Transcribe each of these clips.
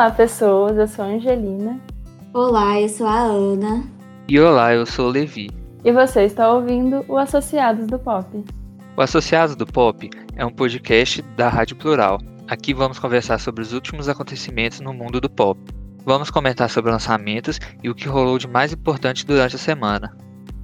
Olá, pessoas. Eu sou a Angelina. Olá, eu sou a Ana. E olá, eu sou o Levi. E você está ouvindo o Associados do Pop. O Associados do Pop é um podcast da Rádio Plural. Aqui vamos conversar sobre os últimos acontecimentos no mundo do pop. Vamos comentar sobre lançamentos e o que rolou de mais importante durante a semana.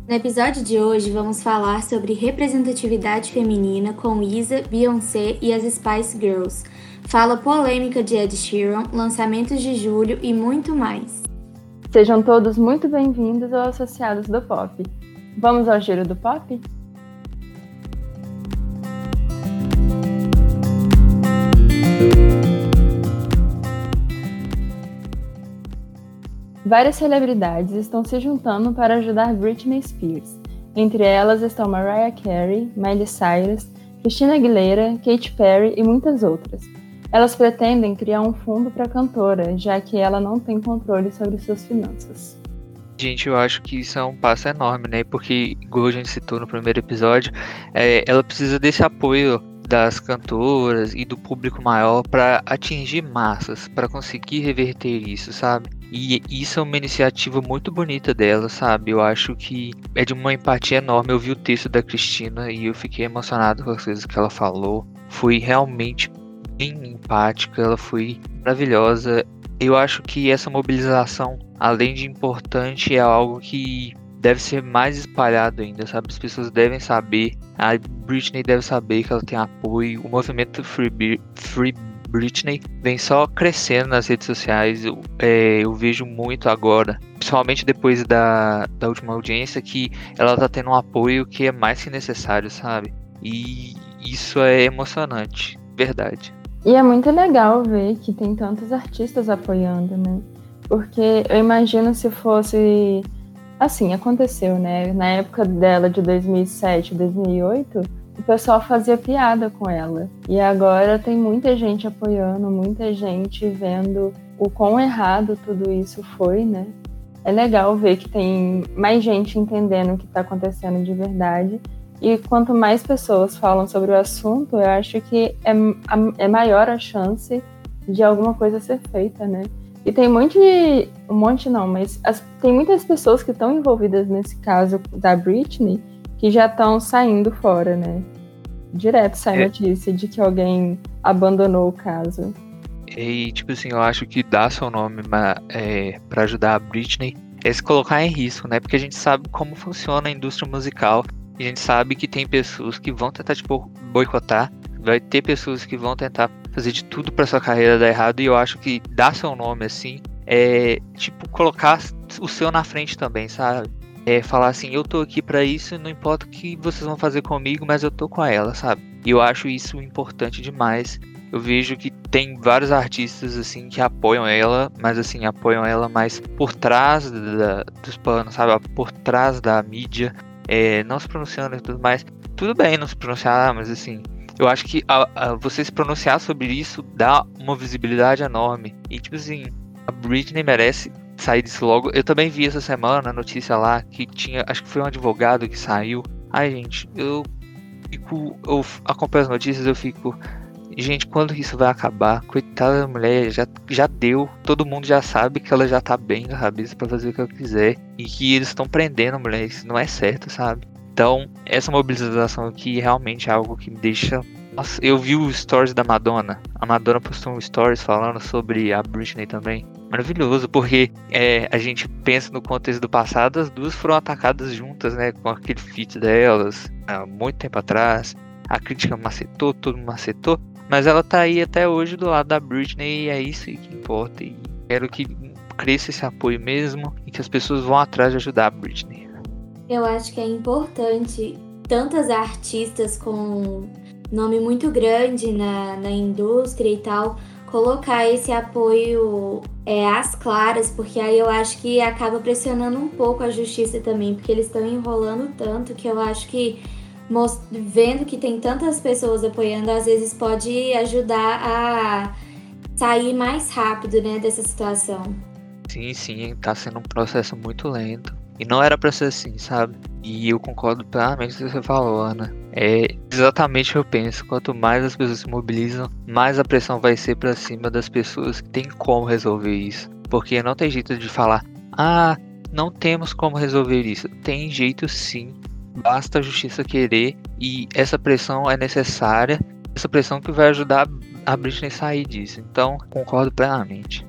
No episódio de hoje vamos falar sobre representatividade feminina com Isa, Beyoncé e as Spice Girls, fala polêmica de Ed Sheeran, lançamentos de julho e muito mais. Sejam todos muito bem-vindos ao Associados do Pop. Vamos ao giro do pop? Várias celebridades estão se juntando para ajudar Britney Spears. Entre elas estão Mariah Carey, Miley Cyrus, Christina Aguilera, Katy Perry e muitas outras. Elas pretendem criar um fundo para a cantora, já que ela não tem controle sobre suas finanças. Gente, eu acho que isso é um passo enorme, né? Porque, igual a gente citou no primeiro episódio, é, ela precisa desse apoio das cantoras e do público maior para atingir massas, para conseguir reverter isso, sabe? E isso é uma iniciativa muito bonita dela, sabe? Eu acho que é de uma empatia enorme. Eu vi o texto da Cristina e eu fiquei emocionado com as coisas que ela falou. Foi realmente bem empática, ela foi maravilhosa. Eu acho que essa mobilização, além de importante, é algo que deve ser mais espalhado ainda, sabe? As pessoas devem saber, a Britney deve saber que ela tem apoio, o movimento Free, Free Britney vem só crescendo nas redes sociais. Eu, é, eu, vejo muito agora, principalmente depois da, da última audiência, que ela tá tendo um apoio que é mais que necessário, sabe? E isso é emocionante, verdade. E é muito legal ver que tem tantos artistas apoiando, né? Porque eu imagino se fosse assim, aconteceu, né? Na época dela de 2007, 2008, o pessoal fazia piada com ela. E agora tem muita gente apoiando, muita gente vendo o quão errado tudo isso foi, né? É legal ver que tem mais gente entendendo o que está acontecendo de verdade e quanto mais pessoas falam sobre o assunto, eu acho que é, é maior a chance de alguma coisa ser feita, né? E tem um monte de. Um monte não, mas as, tem muitas pessoas que estão envolvidas nesse caso da Britney que já estão saindo fora, né? Direto sai é. notícia de que alguém abandonou o caso. E, tipo assim, eu acho que dar seu nome é, para ajudar a Britney é se colocar em risco, né? Porque a gente sabe como funciona a indústria musical a gente sabe que tem pessoas que vão tentar tipo, boicotar, vai ter pessoas que vão tentar fazer de tudo para sua carreira dar errado, e eu acho que dar seu nome assim é tipo colocar o seu na frente também, sabe? É falar assim, eu tô aqui para isso, não importa o que vocês vão fazer comigo, mas eu tô com ela, sabe? E eu acho isso importante demais. Eu vejo que tem vários artistas assim que apoiam ela, mas assim, apoiam ela mais por trás da, dos panos, sabe? Por trás da mídia é, não se pronunciando e tudo mais. Tudo bem não se pronunciar, mas assim, eu acho que a, a, você se pronunciar sobre isso dá uma visibilidade enorme. E tipo assim, a Britney merece sair disso logo. Eu também vi essa semana a notícia lá que tinha, acho que foi um advogado que saiu. Ai, gente, eu fico, eu acompanho as notícias, eu fico, gente, quando isso vai acabar? Coitada da mulher, já, já deu. Todo mundo já sabe que ela já tá bem na cabeça pra fazer o que ela quiser. E que eles estão prendendo a mulher. Isso não é certo, sabe? Então, essa mobilização aqui realmente é algo que me deixa. Nossa, eu vi os stories da Madonna. A Madonna postou um stories falando sobre a Britney também. Maravilhoso, porque é, a gente pensa no contexto do passado, as duas foram atacadas juntas, né? Com aquele feat delas, há muito tempo atrás. A crítica macetou, todo mundo macetou. Mas ela tá aí até hoje do lado da Britney e é isso que importa. E quero que cresça esse apoio mesmo e que as pessoas vão atrás de ajudar a Britney. Eu acho que é importante tantas artistas com nome muito grande na, na indústria e tal colocar esse apoio é, às claras, porque aí eu acho que acaba pressionando um pouco a justiça também, porque eles estão enrolando tanto que eu acho que vendo que tem tantas pessoas apoiando, às vezes pode ajudar a sair mais rápido, né, dessa situação. Sim, sim, tá sendo um processo muito lento. E não era pra ser assim, sabe? E eu concordo plenamente com o que você falou, Ana. É exatamente o que eu penso. Quanto mais as pessoas se mobilizam, mais a pressão vai ser para cima das pessoas que tem como resolver isso. Porque não tem jeito de falar, ah, não temos como resolver isso. Tem jeito sim. Basta a justiça querer e essa pressão é necessária. Essa pressão que vai ajudar a Britney sair disso. Então, concordo plenamente.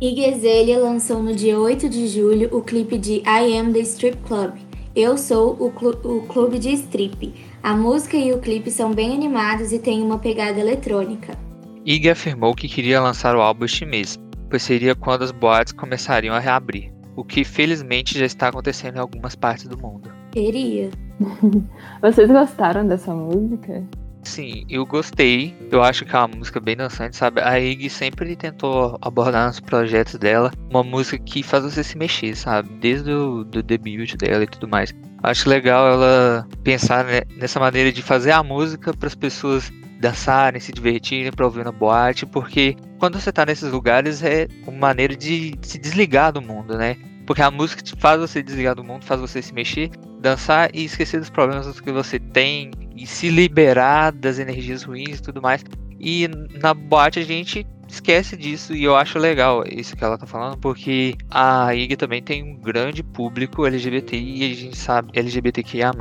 Iggy Azalea lançou no dia 8 de julho o clipe de I Am The Strip Club. Eu sou o, clu o clube de strip. A música e o clipe são bem animados e têm uma pegada eletrônica. Iggy afirmou que queria lançar o álbum este mês, pois seria quando as boates começariam a reabrir, o que felizmente já está acontecendo em algumas partes do mundo. Queria. Vocês gostaram dessa música? Sim, eu gostei. Eu acho que é uma música bem dançante, sabe? A Iggy sempre tentou abordar nos projetos dela uma música que faz você se mexer, sabe? Desde o do debut dela e tudo mais. Acho legal ela pensar nessa maneira de fazer a música para as pessoas dançarem, se divertirem para ouvir na boate, porque quando você tá nesses lugares é uma maneira de se desligar do mundo, né? Porque a música faz você desligar do mundo, faz você se mexer, dançar e esquecer dos problemas que você tem e se liberar das energias ruins e tudo mais. E na boate a gente esquece disso e eu acho legal isso que ela tá falando, porque a IG também tem um grande público LGBT e a gente sabe LGBTQIA+,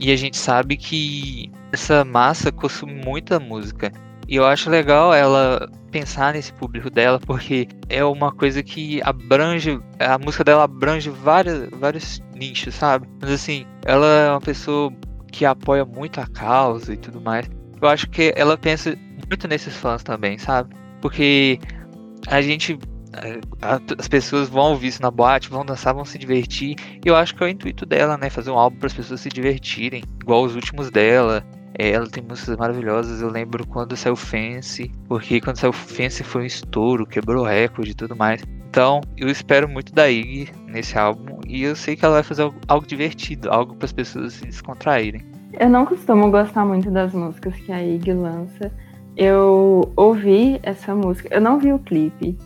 e a gente sabe que essa massa consome muita música. E eu acho legal ela pensar nesse público dela, porque é uma coisa que abrange, a música dela abrange vários, vários nichos, sabe? Mas assim, ela é uma pessoa que apoia muito a causa e tudo mais. Eu acho que ela pensa muito nesses fãs também, sabe? Porque a gente as pessoas vão ouvir isso na boate, vão dançar, vão se divertir. E eu acho que é o intuito dela, né? Fazer um álbum para as pessoas se divertirem, igual os últimos dela. É, ela tem músicas maravilhosas. Eu lembro quando saiu Fence, porque quando saiu Fence foi um estouro, quebrou recorde e tudo mais. Então, eu espero muito da Iggy nesse álbum e eu sei que ela vai fazer algo divertido, algo para as pessoas se descontraírem. Eu não costumo gostar muito das músicas que a Iggy lança. Eu ouvi essa música, eu não vi o clipe,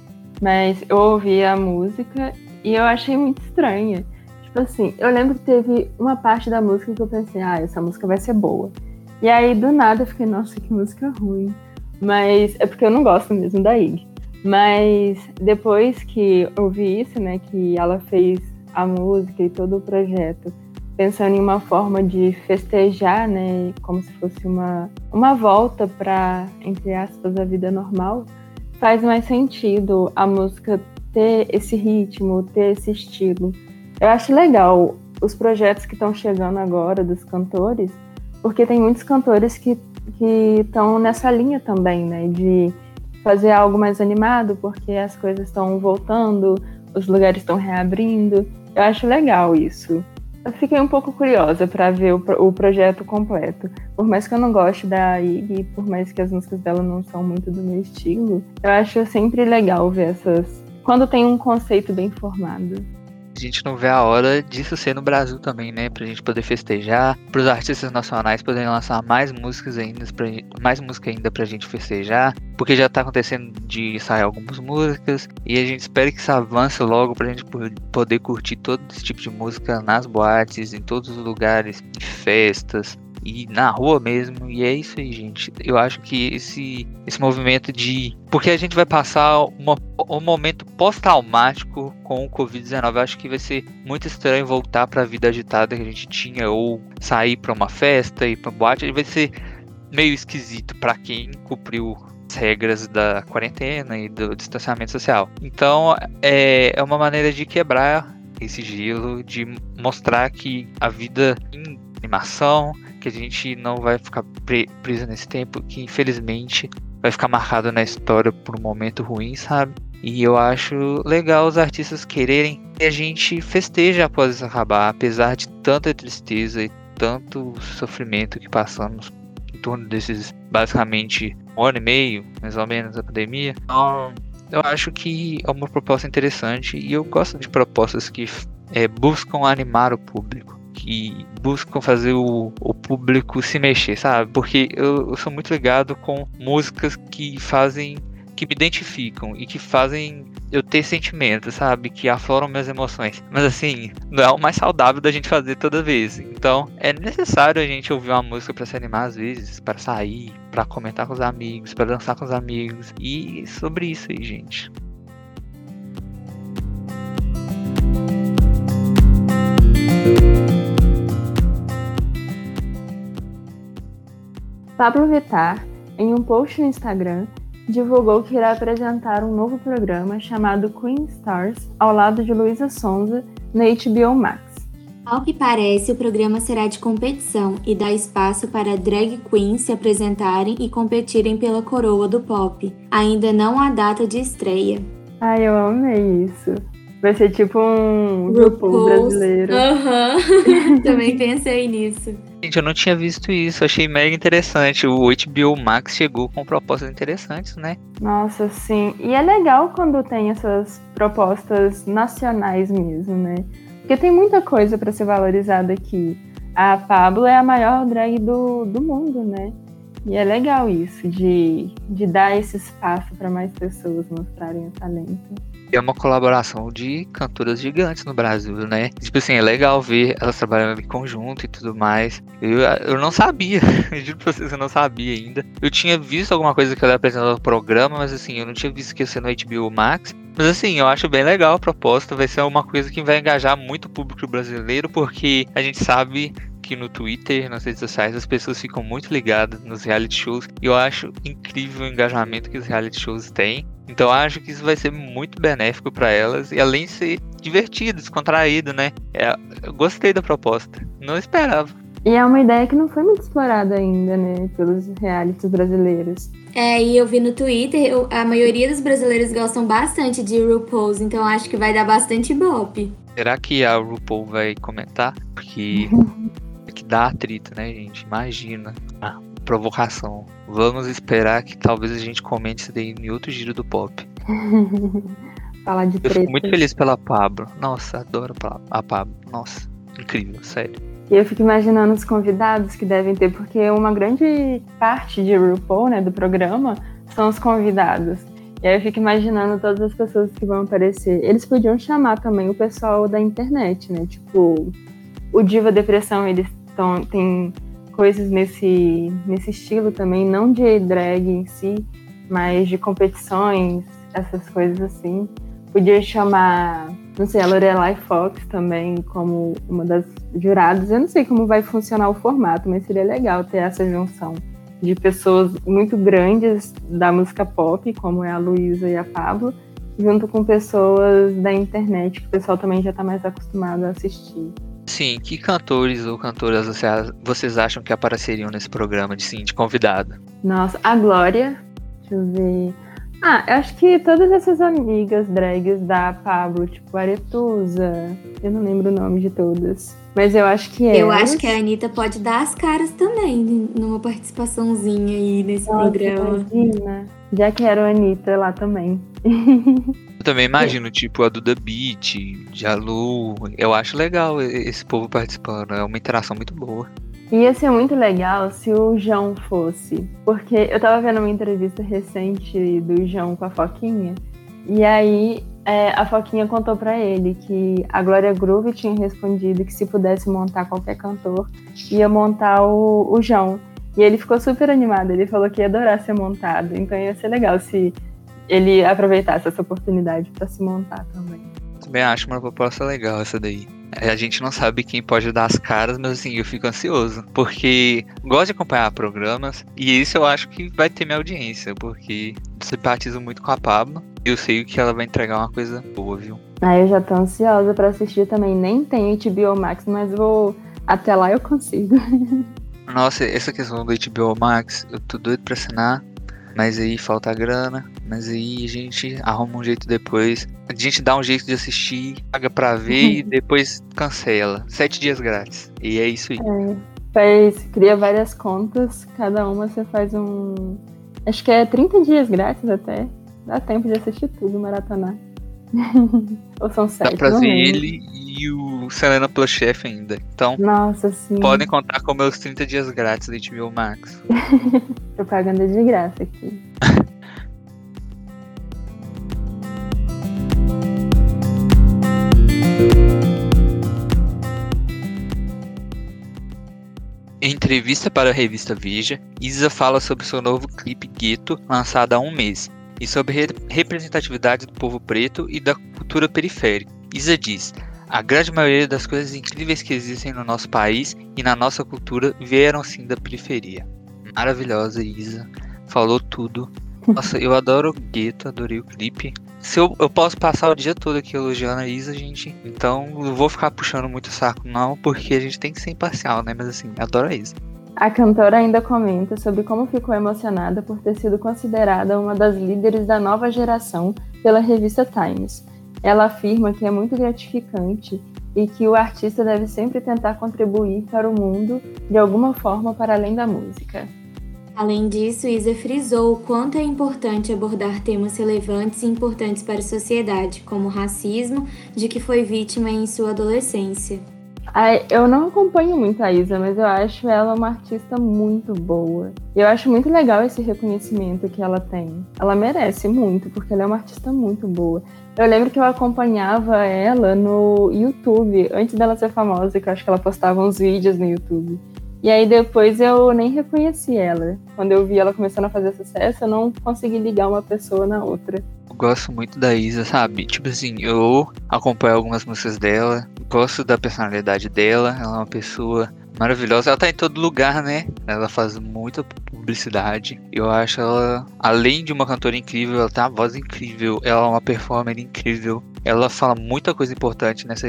mas eu ouvi a música e eu achei muito estranha. Tipo assim, eu lembro que teve uma parte da música que eu pensei, ah, essa música vai ser boa. E aí, do nada, eu fiquei, nossa, que música ruim. Mas é porque eu não gosto mesmo da Ig. Mas depois que eu vi isso, né, que ela fez a música e todo o projeto pensando em uma forma de festejar, né, como se fosse uma, uma volta para, entre aspas, a vida normal, faz mais sentido a música ter esse ritmo, ter esse estilo. Eu acho legal os projetos que estão chegando agora dos cantores, porque tem muitos cantores que estão nessa linha também, né? De fazer algo mais animado, porque as coisas estão voltando, os lugares estão reabrindo. Eu acho legal isso. Fiquei um pouco curiosa para ver o, o, projeto completo. Por mais que eu não goste da Iggy, por mais que as músicas dela não são muito do meu estilo, eu acho sempre legal ver essas. Quando tem um conceito bem formado a gente não vê a hora disso ser no Brasil também, né? Pra gente poder festejar, pros artistas nacionais poderem lançar mais músicas ainda, pra, mais música ainda pra gente festejar, porque já tá acontecendo de sair algumas músicas e a gente espera que isso avance logo pra gente poder curtir todo esse tipo de música nas boates, em todos os lugares, em festas, e na rua mesmo. E é isso aí, gente. Eu acho que esse, esse movimento de. Porque a gente vai passar uma, um momento pós-traumático com o Covid-19. Eu acho que vai ser muito estranho voltar para a vida agitada que a gente tinha, ou sair para uma festa, ir para boate. Vai ser meio esquisito para quem cumpriu as regras da quarentena e do distanciamento social. Então é, é uma maneira de quebrar esse gelo, de mostrar que a vida em animação, que a gente não vai ficar preso nesse tempo, que infelizmente vai ficar marcado na história por um momento ruim, sabe? E eu acho legal os artistas quererem que a gente festeje após acabar, apesar de tanta tristeza e tanto sofrimento que passamos em torno desses basicamente um ano e meio, mais ou menos, da pandemia. Então, eu acho que é uma proposta interessante e eu gosto de propostas que é, buscam animar o público que buscam fazer o, o público se mexer, sabe? Porque eu, eu sou muito ligado com músicas que fazem que me identificam e que fazem eu ter sentimentos, sabe? Que afloram minhas emoções. Mas assim, não é o mais saudável da gente fazer toda vez. Então, é necessário a gente ouvir uma música para se animar às vezes, para sair, para comentar com os amigos, para dançar com os amigos. E sobre isso aí, gente. Pablo Vittar, em um post no Instagram, divulgou que irá apresentar um novo programa chamado Queen Stars ao lado de Luísa Sonza na HBO Max. Ao que parece, o programa será de competição e dá espaço para drag queens se apresentarem e competirem pela coroa do pop. Ainda não há data de estreia. Ai, eu amei isso. Vai ser tipo um RuPaul brasileiro. Aham, uhum. também pensei nisso. Gente, eu não tinha visto isso, achei mega interessante. O HBO Max chegou com propostas interessantes, né? Nossa, sim. E é legal quando tem essas propostas nacionais mesmo, né? Porque tem muita coisa para ser valorizada aqui. A Pablo é a maior drag do, do mundo, né? E é legal isso, de, de dar esse espaço para mais pessoas mostrarem o talento é uma colaboração de cantoras gigantes no Brasil, né? Tipo assim, é legal ver elas trabalhando em conjunto e tudo mais. Eu, eu não sabia, eu juro pra vocês, eu não sabia ainda. Eu tinha visto alguma coisa que ela apresentou no programa, mas assim, eu não tinha visto que ia ser no HBO Max. Mas assim, eu acho bem legal a proposta. Vai ser uma coisa que vai engajar muito o público brasileiro, porque a gente sabe que no Twitter, nas redes sociais, as pessoas ficam muito ligadas nos reality shows. E eu acho incrível o engajamento que os reality shows têm. Então acho que isso vai ser muito benéfico para elas e além de ser divertido, descontraído, né? É, eu gostei da proposta, não esperava. E é uma ideia que não foi muito explorada ainda, né, pelos realities brasileiros. É, e eu vi no Twitter, eu, a maioria dos brasileiros gostam bastante de RuPaul's, então acho que vai dar bastante bop. Será que a RuPaul vai comentar? Porque é que dá atrito, né, gente? Imagina. Ah, provocação. Vamos esperar que talvez a gente comente isso daí em outro giro do pop. Falar de Eu fico muito feliz pela Pablo. Nossa, adoro a Pablo. Nossa, incrível, sério. E eu fico imaginando os convidados que devem ter, porque uma grande parte de RuPaul, né, do programa, são os convidados. E aí eu fico imaginando todas as pessoas que vão aparecer. Eles podiam chamar também o pessoal da internet, né? Tipo, o Diva Depressão, eles tão, tem coisas nesse, nesse estilo também, não de drag em si, mas de competições, essas coisas assim. Podia chamar, não sei, a Lorelai Fox também como uma das juradas. Eu não sei como vai funcionar o formato, mas seria legal ter essa junção de pessoas muito grandes da música pop, como é a Luísa e a Pablo, junto com pessoas da internet, que o pessoal também já está mais acostumado a assistir. Sim, que cantores ou cantoras vocês acham que apareceriam nesse programa de, sim, de convidado? Nossa, a Glória. Deixa eu ver. Ah, eu acho que todas essas amigas drags da Pablo, tipo Aretusa, eu não lembro o nome de todas. Mas eu acho que é. Eu acho que a Anitta pode dar as caras também numa participaçãozinha aí nesse Nossa, programa. Imagina. Já quero a Anitta lá também. Eu também imagino, tipo, a Duda Beat, Jalu. Eu acho legal esse povo participando. É uma interação muito boa. Ia ser muito legal se o João fosse. Porque eu tava vendo uma entrevista recente do João com a Foquinha. E aí é, a Foquinha contou para ele que a Glória Groove tinha respondido que se pudesse montar qualquer cantor, ia montar o, o João. E ele ficou super animado. Ele falou que ia adorar ser montado. Então ia ser legal se ele aproveitasse essa oportunidade para se montar também. Também acho uma proposta legal essa daí. É, a gente não sabe quem pode dar as caras, mas assim, eu fico ansioso. Porque gosto de acompanhar programas e isso eu acho que vai ter minha audiência, porque simpatizo muito com a Pablo e eu sei que ela vai entregar uma coisa boa, viu? Ah, eu já tô ansiosa para assistir também. Nem tem HBO Max, mas vou. Até lá eu consigo. Nossa, essa questão do HBO Max, eu tô doido pra assinar mas aí falta grana, mas aí a gente arruma um jeito depois. A gente dá um jeito de assistir, paga pra ver e depois cancela. Sete dias grátis. E é isso aí. É, faz, cria várias contas, cada uma você faz um. Acho que é 30 dias grátis até. Dá tempo de assistir tudo, maratonar. Ou são sete? Dá pra ver ele e o Selena Plushef ainda. Então, Nossa, podem contar com meus 30 dias grátis da HBO Max. Propaganda de graça aqui. Em entrevista para a revista Veja, Isa fala sobre seu novo clipe Gueto, lançado há um mês, e sobre representatividade do povo preto e da cultura periférica. Isa diz: a grande maioria das coisas incríveis que existem no nosso país e na nossa cultura vieram sim da periferia. Maravilhosa, Isa. Falou tudo. Nossa, eu adoro o Gueto, adorei o clipe. Se eu, eu posso passar o dia todo aqui elogiando a Isa, gente, então não vou ficar puxando muito o saco, não, porque a gente tem que ser imparcial, né? Mas assim, adoro a Isa. A cantora ainda comenta sobre como ficou emocionada por ter sido considerada uma das líderes da nova geração pela revista Times. Ela afirma que é muito gratificante e que o artista deve sempre tentar contribuir para o mundo de alguma forma para além da música. Além disso, Isa frisou o quanto é importante abordar temas relevantes e importantes para a sociedade, como o racismo, de que foi vítima em sua adolescência. Eu não acompanho muito a Isa, mas eu acho ela uma artista muito boa. E eu acho muito legal esse reconhecimento que ela tem. Ela merece muito, porque ela é uma artista muito boa. Eu lembro que eu acompanhava ela no YouTube, antes dela ser famosa, que eu acho que ela postava uns vídeos no YouTube. E aí depois eu nem reconheci ela. Quando eu vi ela começando a fazer sucesso, eu não consegui ligar uma pessoa na outra. Eu gosto muito da Isa, sabe? Tipo assim, eu acompanho algumas músicas dela, gosto da personalidade dela, ela é uma pessoa maravilhosa. Ela tá em todo lugar, né? Ela faz muita publicidade. Eu acho ela, além de uma cantora incrível, ela tem uma voz incrível. Ela é uma performer incrível. Ela fala muita coisa importante nessa,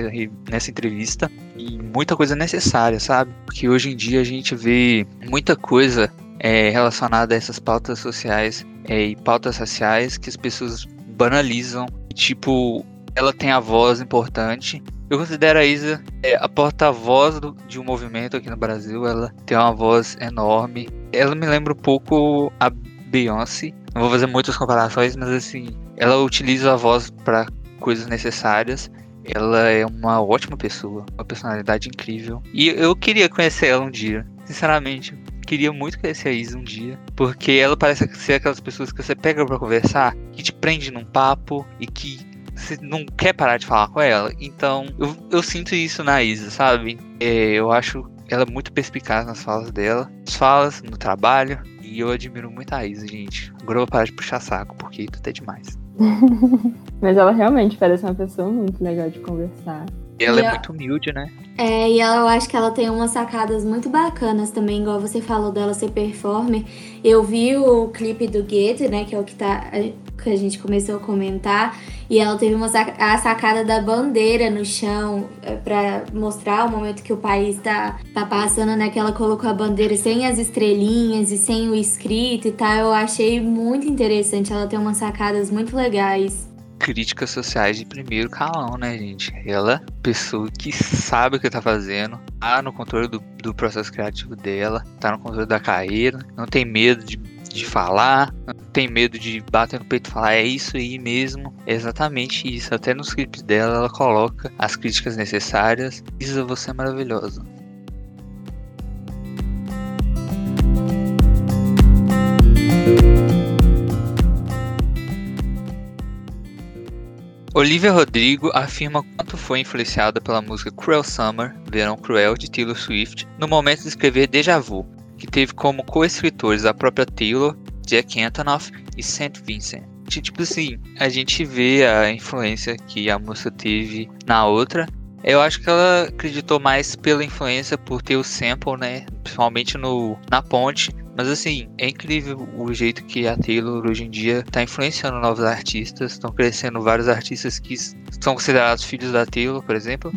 nessa entrevista e muita coisa necessária, sabe? Porque hoje em dia a gente vê muita coisa é, relacionada a essas pautas sociais é, e pautas raciais que as pessoas banalizam. Tipo, ela tem a voz importante eu considero a Isa é, a porta-voz de um movimento aqui no Brasil. Ela tem uma voz enorme. Ela me lembra um pouco a Beyoncé. Não vou fazer muitas comparações, mas assim, ela utiliza a voz para coisas necessárias. Ela é uma ótima pessoa, uma personalidade incrível. E eu queria conhecer ela um dia, sinceramente. Queria muito conhecer a Isa um dia, porque ela parece ser aquelas pessoas que você pega para conversar, que te prende num papo e que você não quer parar de falar com ela. Então, eu, eu sinto isso na Isa, sabe? É, eu acho ela muito perspicaz nas falas dela, nas falas, no trabalho. E eu admiro muito a Isa, gente. Agora eu vou parar de puxar saco, porque tudo é demais. Mas ela realmente parece uma pessoa muito legal de conversar. E ela e é muito humilde, né? É, e ela, eu acho que ela tem umas sacadas muito bacanas também, igual você falou dela ser performer. Eu vi o clipe do Goethe, né, que é o que, tá, que a gente começou a comentar, e ela teve uma a sacada da bandeira no chão é, para mostrar o momento que o país tá, tá passando, né, que ela colocou a bandeira sem as estrelinhas e sem o escrito e tal. Eu achei muito interessante, ela tem umas sacadas muito legais críticas sociais de primeiro calão, né, gente? Ela, pessoa que sabe o que tá fazendo, tá no controle do, do processo criativo dela, tá no controle da carreira, não tem medo de, de falar, não tem medo de bater no peito e falar é isso aí mesmo, é exatamente isso. Até nos clipes dela ela coloca as críticas necessárias. Isa, você é maravilhosa. Olivia Rodrigo afirma quanto foi influenciada pela música Cruel Summer, Verão Cruel, de Taylor Swift, no momento de escrever Deja Vu, que teve como co-escritores a própria Taylor, Jack Antonoff e St. Vincent. Tipo assim, a gente vê a influência que a música teve na outra. Eu acho que ela acreditou mais pela influência por ter o sample, né? Principalmente no, na ponte, mas assim, é incrível o jeito que a Taylor hoje em dia está influenciando novos artistas. Estão crescendo vários artistas que são considerados filhos da Taylor, por exemplo.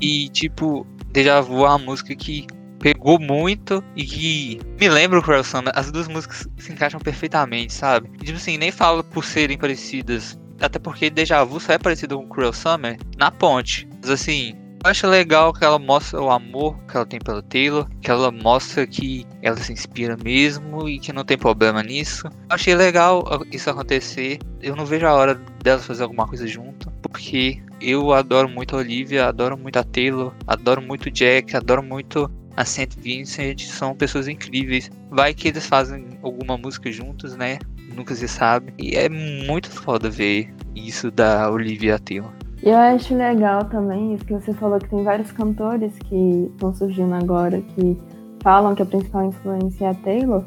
E tipo, Deja Vu é uma música que pegou muito e que me lembra o Cruel Summer. As duas músicas se encaixam perfeitamente, sabe? Tipo assim, nem falo por serem parecidas. Até porque Deja Vu só é parecido com Cruel Summer na ponte. Mas assim, eu acho legal que ela mostra o amor que ela tem pelo Taylor, que ela mostra que ela se inspira mesmo e que não tem problema nisso. Eu achei legal isso acontecer. Eu não vejo a hora delas fazer alguma coisa junto, porque eu adoro muito a Olivia, adoro muito a Taylor, adoro muito o Jack, adoro muito a Saint Vincent, são pessoas incríveis. Vai que eles fazem alguma música juntos, né? Nunca se sabe. E é muito foda ver isso da Olivia Taylor. Eu acho legal também isso que você falou que tem vários cantores que estão surgindo agora que falam que a principal influência é a Taylor,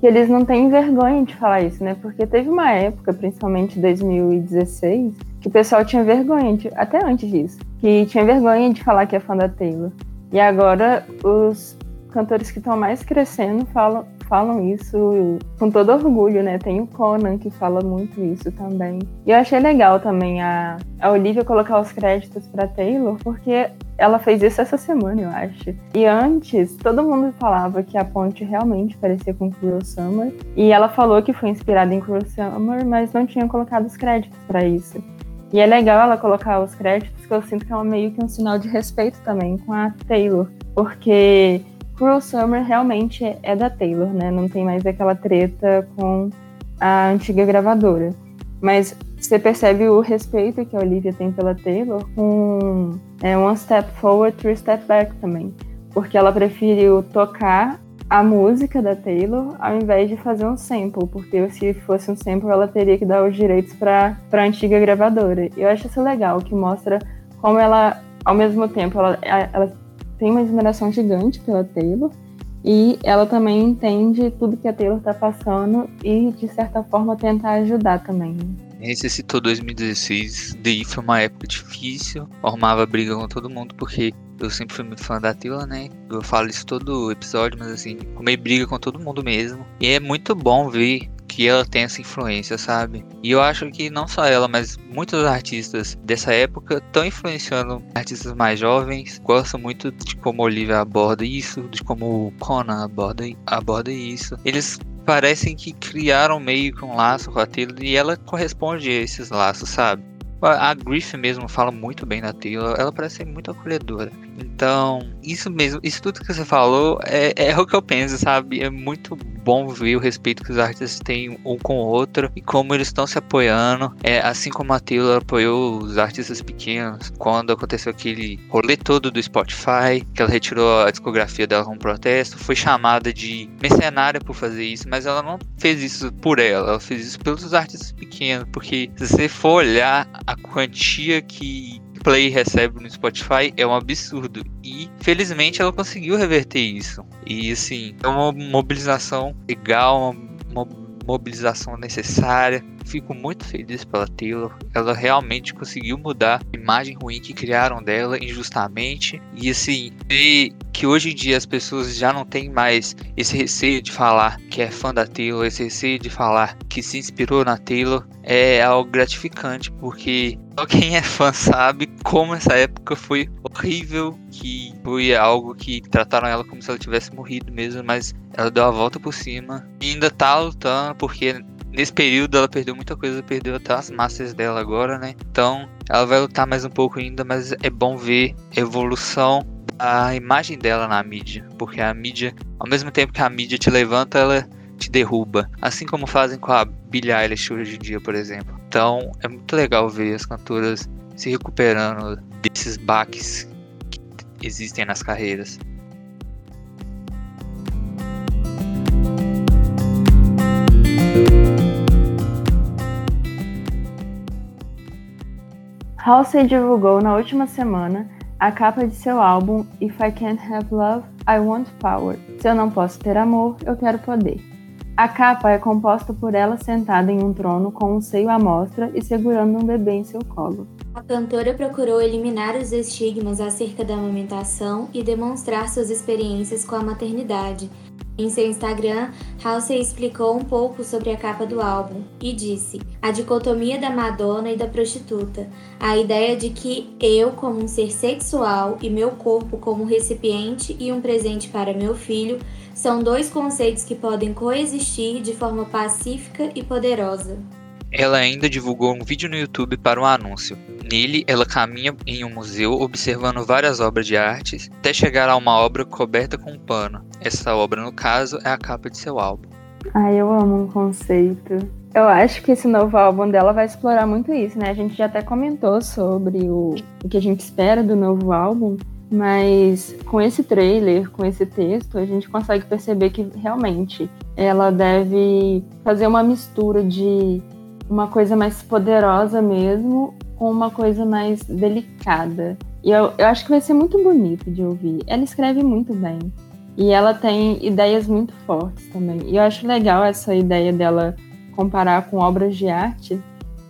que eles não têm vergonha de falar isso, né? Porque teve uma época, principalmente 2016, que o pessoal tinha vergonha, de, até antes disso, que tinha vergonha de falar que é fã da Taylor. E agora os cantores que estão mais crescendo falam, falam isso com todo orgulho, né? Tem o Conan que fala muito isso também. E eu achei legal também a, a Olivia colocar os créditos para Taylor, porque ela fez isso essa semana, eu acho. E antes, todo mundo falava que a ponte realmente parecia com Cruel Summer. E ela falou que foi inspirada em Cruel Summer, mas não tinha colocado os créditos para isso. E é legal ela colocar os créditos, que eu sinto que é meio que um sinal de respeito também com a Taylor. Porque Cruel Summer realmente é da Taylor, né? Não tem mais aquela treta com a antiga gravadora. Mas você percebe o respeito que a Olivia tem pela Taylor com é, One Step Forward, Three Step Back também. Porque ela preferiu tocar a música da Taylor ao invés de fazer um sample, porque se fosse um sample ela teria que dar os direitos para a antiga gravadora. Eu acho isso legal, que mostra como ela, ao mesmo tempo, ela, ela tem uma admiração gigante pela Taylor e ela também entende tudo que a Taylor está passando e, de certa forma, tenta ajudar também. Você citou 2016, daí foi uma época difícil, formava briga com todo mundo, porque eu sempre fui muito fã da Taylor, né? Eu falo isso todo episódio, mas assim, comei briga com todo mundo mesmo. E é muito bom ver que ela tem essa influência, sabe? E eu acho que não só ela, mas muitos artistas dessa época estão influenciando artistas mais jovens. Gosto muito de como Olivia aborda isso, de como Conan aborda, aborda isso. Eles parecem que criaram meio que um laço com a Taylor e ela corresponde a esses laços, sabe? A Griff mesmo fala muito bem da Taylor, ela parece ser muito acolhedora. Então, isso mesmo, isso tudo que você falou é, é o que eu penso, sabe? É muito bom ver o respeito que os artistas têm um com o outro e como eles estão se apoiando. É, assim como a Taylor apoiou os artistas pequenos quando aconteceu aquele rolê todo do Spotify, que ela retirou a discografia dela com protesto, foi chamada de mercenária por fazer isso, mas ela não fez isso por ela, ela fez isso pelos artistas pequenos, porque se você for olhar a quantia que play recebe no Spotify é um absurdo. E felizmente ela conseguiu reverter isso. E assim, é uma mobilização legal, uma, uma mobilização necessária. Fico muito feliz pela Taylor. Ela realmente conseguiu mudar a imagem ruim que criaram dela injustamente. E assim, ver que hoje em dia as pessoas já não têm mais esse receio de falar que é fã da Taylor, esse receio de falar que se inspirou na Taylor, é algo gratificante, porque só quem é fã sabe como essa época foi horrível, que foi algo que trataram ela como se ela tivesse morrido mesmo, mas ela deu a volta por cima e ainda tá lutando, porque nesse período ela perdeu muita coisa, perdeu até as massas dela agora, né? Então ela vai lutar mais um pouco ainda, mas é bom ver a evolução a imagem dela na mídia, porque a mídia, ao mesmo tempo que a mídia te levanta, ela te derruba, assim como fazem com a Billie Eilish hoje em dia, por exemplo. Então, é muito legal ver as cantoras se recuperando desses baques que existem nas carreiras. Halsey divulgou na última semana a capa de seu álbum If I Can't Have Love, I Want Power. Se eu não posso ter amor, eu quero poder. A capa é composta por ela sentada em um trono com um seio à mostra e segurando um bebê em seu colo. A cantora procurou eliminar os estigmas acerca da amamentação e demonstrar suas experiências com a maternidade, em seu Instagram, Halsey explicou um pouco sobre a capa do álbum e disse: A dicotomia da Madonna e da prostituta, a ideia de que eu, como um ser sexual, e meu corpo como recipiente e um presente para meu filho, são dois conceitos que podem coexistir de forma pacífica e poderosa. Ela ainda divulgou um vídeo no YouTube para um anúncio. Nele, ela caminha em um museu observando várias obras de arte até chegar a uma obra coberta com um pano. Essa obra, no caso, é a capa de seu álbum. Ai, eu amo um conceito. Eu acho que esse novo álbum dela vai explorar muito isso, né? A gente já até comentou sobre o, o que a gente espera do novo álbum, mas com esse trailer, com esse texto, a gente consegue perceber que realmente ela deve fazer uma mistura de uma coisa mais poderosa mesmo com uma coisa mais delicada. E eu, eu acho que vai ser muito bonito de ouvir. Ela escreve muito bem. E ela tem ideias muito fortes também. E eu acho legal essa ideia dela comparar com obras de arte,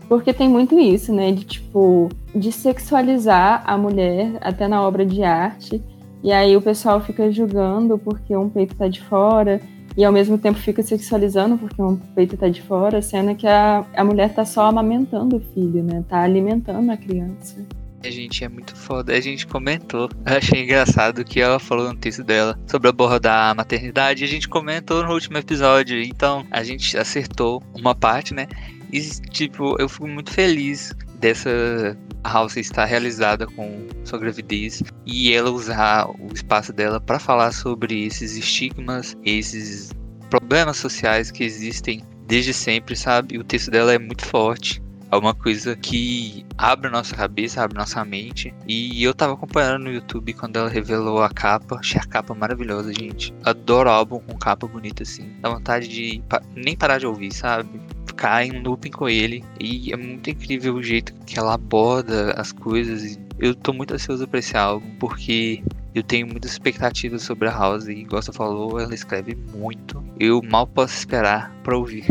porque tem muito isso, né? De tipo, de sexualizar a mulher até na obra de arte. E aí o pessoal fica julgando porque um peito tá de fora, e ao mesmo tempo fica sexualizando porque um peito tá de fora, sendo que a, a mulher tá só amamentando o filho, né? Tá alimentando a criança. A gente é muito foda. A gente comentou. Eu achei engraçado que ela falou no texto dela sobre abordar a maternidade. A gente comentou no último episódio. Então a gente acertou uma parte, né? E, tipo, eu fico muito feliz dessa House estar realizada com sua gravidez e ela usar o espaço dela para falar sobre esses estigmas, esses problemas sociais que existem desde sempre, sabe? O texto dela é muito forte é uma coisa que abre nossa cabeça, abre nossa mente. E eu tava acompanhando no YouTube quando ela revelou a capa. Achei a capa maravilhosa, gente. Adoro álbum com capa bonita assim. Dá vontade de nem parar de ouvir, sabe? Ficar em um looping com ele. E é muito incrível o jeito que ela aborda as coisas. Eu tô muito ansioso pra esse álbum, porque eu tenho muitas expectativas sobre a House e, igual você falou, ela escreve muito. Eu mal posso esperar pra ouvir.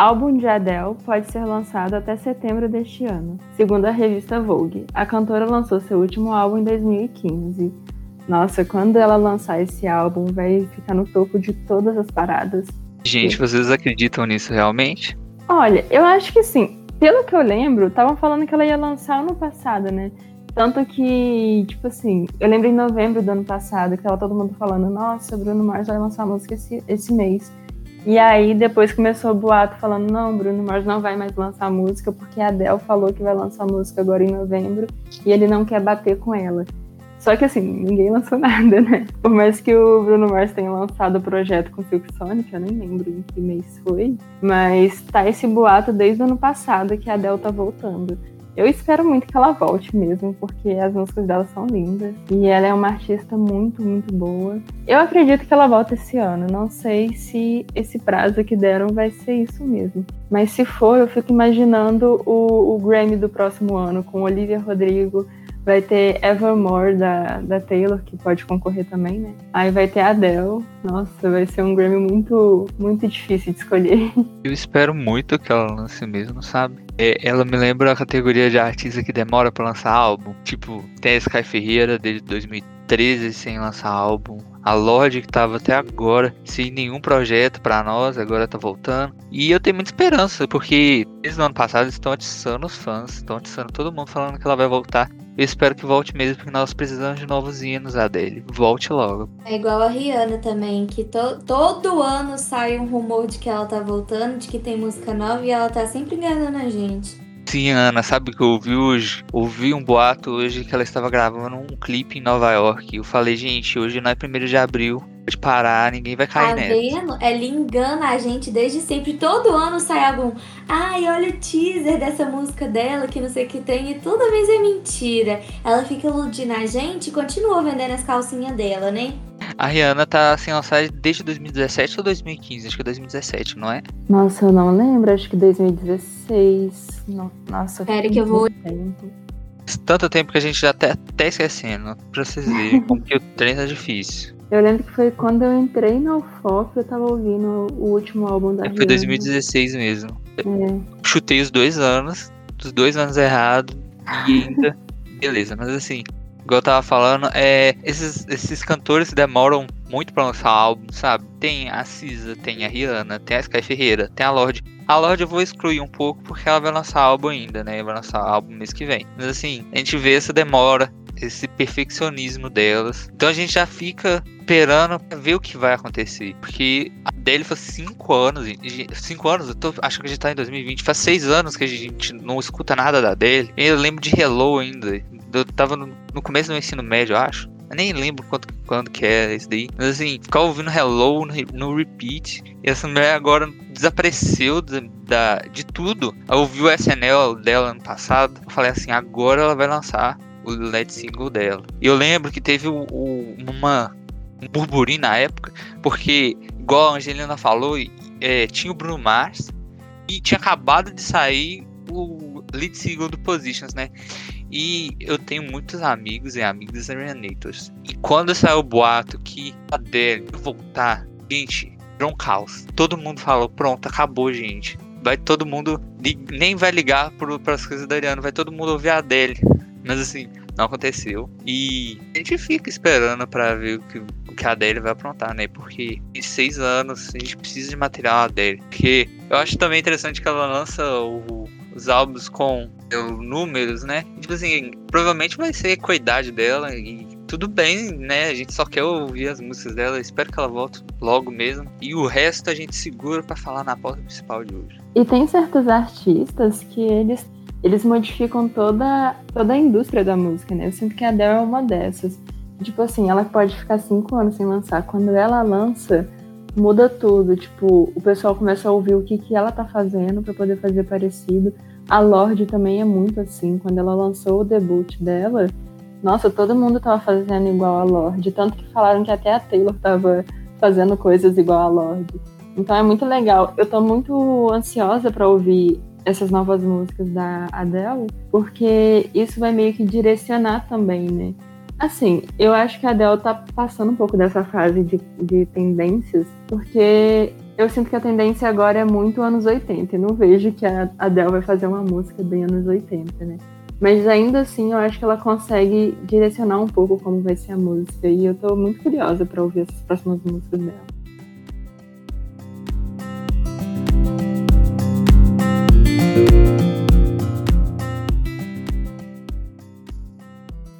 Álbum de Adele pode ser lançado até setembro deste ano, segundo a revista Vogue. A cantora lançou seu último álbum em 2015. Nossa, quando ela lançar esse álbum, vai ficar no topo de todas as paradas. Gente, vocês acreditam nisso realmente? Olha, eu acho que sim. Pelo que eu lembro, estavam falando que ela ia lançar ano passado, né? Tanto que, tipo assim, eu lembro em novembro do ano passado que tava todo mundo falando, nossa, Bruno Mars vai lançar música esse, esse mês. E aí depois começou o boato falando, não, Bruno Mars não vai mais lançar música, porque a Adele falou que vai lançar música agora em novembro e ele não quer bater com ela. Só que assim, ninguém lançou nada, né? Por mais que o Bruno Mars tenha lançado o projeto com Silk Sonic, eu nem lembro em que mês foi, mas tá esse boato desde o ano passado que a Adele tá voltando. Eu espero muito que ela volte mesmo, porque as músicas dela são lindas. E ela é uma artista muito, muito boa. Eu acredito que ela volta esse ano. Não sei se esse prazo que deram vai ser isso mesmo. Mas se for, eu fico imaginando o, o Grammy do próximo ano, com Olivia Rodrigo, Vai ter Evermore da, da Taylor, que pode concorrer também, né? Aí vai ter Adele. Nossa, vai ser um Grammy muito, muito difícil de escolher. Eu espero muito que ela lance mesmo, sabe? É, ela me lembra a categoria de artista que demora para lançar álbum. Tipo, tem a Sky Ferreira desde 2013 sem lançar álbum. A Lorde que tava até agora sem nenhum projeto para nós, agora tá voltando. E eu tenho muita esperança, porque desde o ano passado estão atiçando os fãs, estão atiçando todo mundo falando que ela vai voltar. Eu espero que volte mesmo, porque nós precisamos de novos hinos a dele. Volte logo. É igual a Rihanna também, que to todo ano sai um rumor de que ela tá voltando, de que tem música nova e ela tá sempre enganando a gente. Sim, Ana, sabe que eu ouvi hoje? Ouvi um boato hoje que ela estava gravando um clipe em Nova York. Eu falei, gente, hoje não é primeiro de abril de parar, ninguém vai cair tá nessa. Vendo? Engana a gente desde sempre. Todo ano sai algum. Ai, olha o teaser dessa música dela, que não sei o que tem. E toda vez é mentira. Ela fica iludindo a gente e continua vendendo as calcinhas dela, né? A Rihanna tá sem lançar desde 2017 ou 2015? Acho que é 2017, não é? Nossa, eu não lembro. Acho que 2016. Nossa, Espera que eu vou. Tempo. Tanto tempo que a gente já tá até esquecendo. Pra vocês verem como que o trem tá difícil. Eu lembro que foi quando eu entrei na UFOP, eu tava ouvindo o último álbum da é, Foi 2016 mesmo. É. Chutei os dois anos, os dois anos errados, e ainda. Beleza, mas assim, igual eu tava falando, é, esses, esses cantores demoram muito pra lançar álbum, sabe? Tem a Cisa, tem a Rihanna, tem a Sky Ferreira, tem a Lorde. A Lorde eu vou excluir um pouco porque ela vai lançar álbum ainda, né? Vai lançar álbum mês que vem. Mas assim, a gente vê essa demora, esse perfeccionismo delas. Então a gente já fica esperando pra ver o que vai acontecer. Porque a dele faz 5 anos. 5 anos? Eu tô, acho que a gente tá em 2020. Faz 6 anos que a gente não escuta nada da dele. Eu lembro de Hello ainda. Eu tava no, no começo do ensino médio, eu acho. Eu nem lembro quanto, quando que é esse daí. Mas assim, ficar ouvindo Hello no, no repeat. E essa mulher agora desapareceu da, da, de tudo. Eu ouvi o SNL dela ano passado. Eu falei assim, agora ela vai lançar o lead single dela. E eu lembro que teve o, o, uma um burburinho na época, porque, igual a Angelina falou, é, tinha o Bruno Mars E tinha acabado de sair o lead single do Positions, né? E eu tenho muitos amigos e amigas Arianators. E quando saiu o boato que a Adele voltar, gente, virou um caos. Todo mundo falou, pronto, acabou, gente. Vai todo mundo, nem vai ligar para as coisas da Ariana, vai todo mundo ouvir a Adele. Mas assim, não aconteceu. E a gente fica esperando para ver o que, o que a Adele vai aprontar, né? Porque em seis anos a gente precisa de material dele. Porque eu acho também interessante que ela lança o, os álbuns com números, né? Tipo assim, provavelmente vai ser com a idade dela e tudo bem, né? A gente só quer ouvir as músicas dela. Espero que ela volte logo mesmo. E o resto a gente segura para falar na pauta principal de hoje. E tem certos artistas que eles eles modificam toda, toda a indústria da música, né? Eu sinto que a Adele é uma dessas. Tipo assim, ela pode ficar cinco anos sem lançar. Quando ela lança, muda tudo. Tipo, o pessoal começa a ouvir o que, que ela tá fazendo para poder fazer parecido. A Lorde também é muito assim. Quando ela lançou o debut dela, nossa, todo mundo tava fazendo igual a Lorde. Tanto que falaram que até a Taylor tava fazendo coisas igual a Lorde. Então é muito legal. Eu tô muito ansiosa para ouvir essas novas músicas da Adele, porque isso vai meio que direcionar também, né? Assim, eu acho que a Adele tá passando um pouco dessa fase de, de tendências, porque eu sinto que a tendência agora é muito anos 80. Eu não vejo que a Adele vai fazer uma música bem anos 80, né? Mas ainda assim, eu acho que ela consegue direcionar um pouco como vai ser a música. E eu tô muito curiosa para ouvir as próximas músicas dela.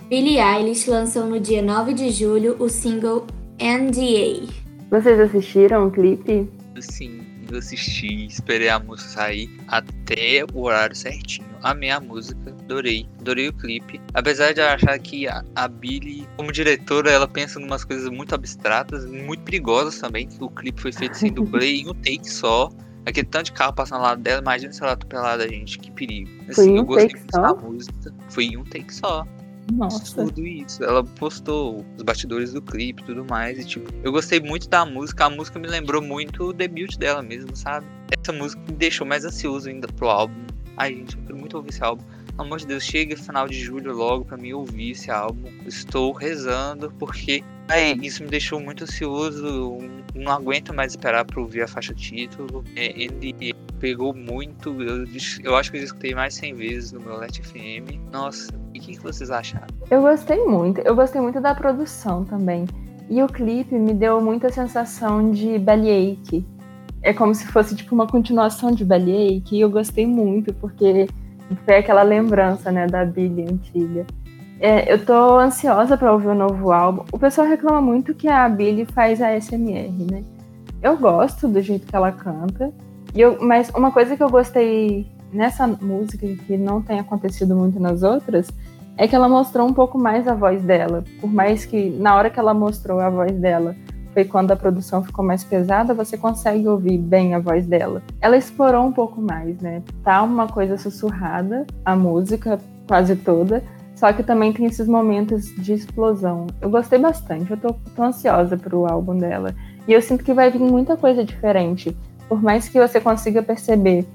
Billie Eilish lançou no dia 9 de julho o single NDA. Vocês assistiram o clipe? Sim, eu assisti, esperei a música sair até o horário certinho. Amei a música, adorei, adorei o clipe. Apesar de eu achar que a, a Billie, como diretora, ela pensa em umas coisas muito abstratas, muito perigosas também. O clipe foi feito sem dublê em um take só. Aquele tanto de carro passando ao lado dela, imagina se ela atropelada, gente, que perigo. Assim, foi um eu gostei take só? da música. Foi em um take só. Nossa. Tudo isso. Ela postou os bastidores do clipe e tudo mais. E, tipo, eu gostei muito da música. A música me lembrou muito o debut dela mesmo, sabe? Essa música me deixou mais ansioso ainda pro álbum. Ai, gente, eu quero muito ouvir esse álbum. Pelo amor de Deus, chega final de julho logo pra mim ouvir esse álbum. Estou rezando porque ai, isso me deixou muito ansioso. Não aguento mais esperar pra ouvir a faixa título. É, ele pegou muito. Eu, eu acho que eu escutei mais 100 vezes no meu Let FM. Nossa, o que, que vocês acharam? Eu gostei muito. Eu gostei muito da produção também. E o clipe me deu muita sensação de Bellyache. É como se fosse tipo uma continuação de Bellyache. E eu gostei muito, porque foi aquela lembrança, né, da Billy antiga. É, eu tô ansiosa para ouvir o novo álbum. O pessoal reclama muito que a Billy faz a SMR, né? Eu gosto do jeito que ela canta. E eu, mas uma coisa que eu gostei nessa música, que não tem acontecido muito nas outras, é que ela mostrou um pouco mais a voz dela. Por mais que na hora que ela mostrou a voz dela foi quando a produção ficou mais pesada, você consegue ouvir bem a voz dela. Ela explorou um pouco mais, né? Tá uma coisa sussurrada, a música quase toda, só que também tem esses momentos de explosão. Eu gostei bastante, eu tô, tô ansiosa pro álbum dela. E eu sinto que vai vir muita coisa diferente por mais que você consiga perceber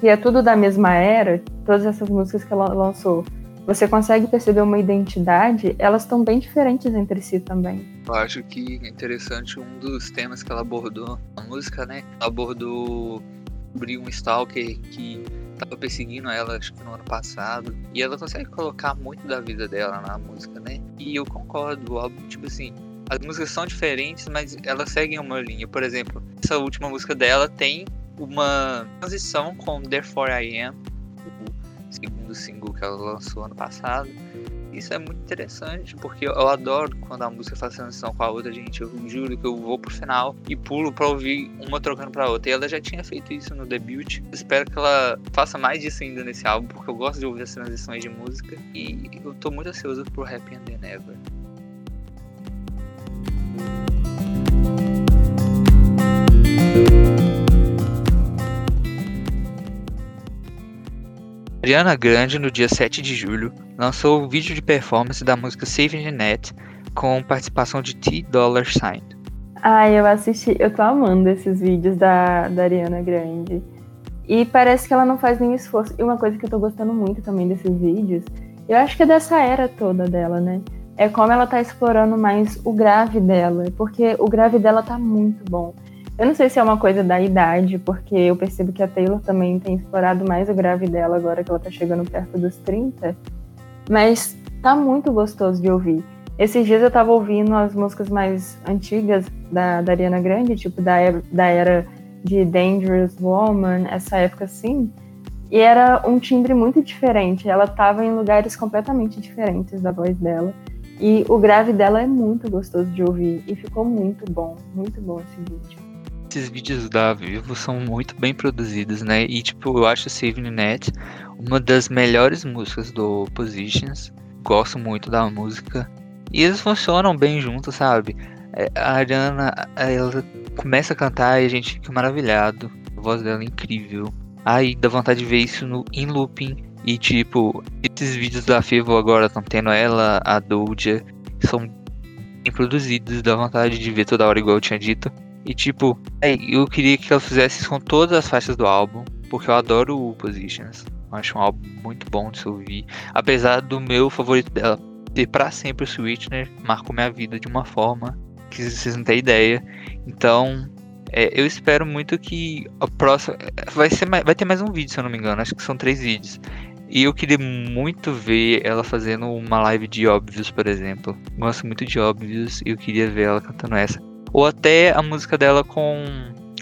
que é tudo da mesma era, todas essas músicas que ela lançou, você consegue perceber uma identidade, elas estão bem diferentes entre si também. Eu acho que é interessante um dos temas que ela abordou na música, né? Ela abordou sobre um stalker que estava perseguindo ela, acho que no ano passado. E ela consegue colocar muito da vida dela na música, né? E eu concordo, o álbum, tipo assim, as músicas são diferentes, mas elas seguem uma linha. Por exemplo, essa última música dela tem uma transição com Therefore I Am, segundo single que ela lançou ano passado. Isso é muito interessante, porque eu adoro quando a música faz transição com a outra, gente. Eu juro que eu vou pro final e pulo pra ouvir uma trocando pra outra. E ela já tinha feito isso no debut. Espero que ela faça mais disso ainda nesse álbum, porque eu gosto de ouvir as transições de música. E eu tô muito ansioso por Happy and the Never. Ariana Grande, no dia 7 de julho, lançou o vídeo de performance da música Saving the Net com participação de T Dollar Sign. Ah, eu assisti, eu tô amando esses vídeos da, da Ariana Grande. E parece que ela não faz nenhum esforço. E uma coisa que eu tô gostando muito também desses vídeos, eu acho que é dessa era toda dela, né? É como ela tá explorando mais o grave dela, porque o grave dela tá muito bom. Eu não sei se é uma coisa da idade, porque eu percebo que a Taylor também tem explorado mais o grave dela agora que ela tá chegando perto dos 30, mas tá muito gostoso de ouvir. Esses dias eu tava ouvindo as músicas mais antigas da, da Ariana Grande, tipo da, da era de Dangerous Woman, essa época assim, e era um timbre muito diferente. Ela tava em lugares completamente diferentes da voz dela. E o grave dela é muito gostoso de ouvir e ficou muito bom, muito bom esse vídeo. Esses vídeos da Vivo são muito bem produzidos, né? E tipo, eu acho Save Net uma das melhores músicas do Positions. Gosto muito da música. E eles funcionam bem juntos, sabe? É, a Ariana, ela começa a cantar e a gente fica maravilhado. A voz dela é incrível. Aí dá vontade de ver isso no, em looping. E tipo, esses vídeos da Fivo agora estão tendo ela, a Doja, são bem produzidos, dá vontade de ver toda hora igual eu tinha dito. E tipo, eu queria que ela fizesse isso com todas as faixas do álbum, porque eu adoro o Positions. Acho um álbum muito bom de se ouvir. Apesar do meu favorito dela ter para sempre o Sweetener, marcou minha vida de uma forma que vocês não têm ideia. Então, é, eu espero muito que a próxima. Vai, ser mais, vai ter mais um vídeo, se eu não me engano. Acho que são três vídeos. E eu queria muito ver ela fazendo uma live de óbvios, por exemplo. Gosto muito de óbvios e eu queria ver ela cantando essa. Ou até a música dela com,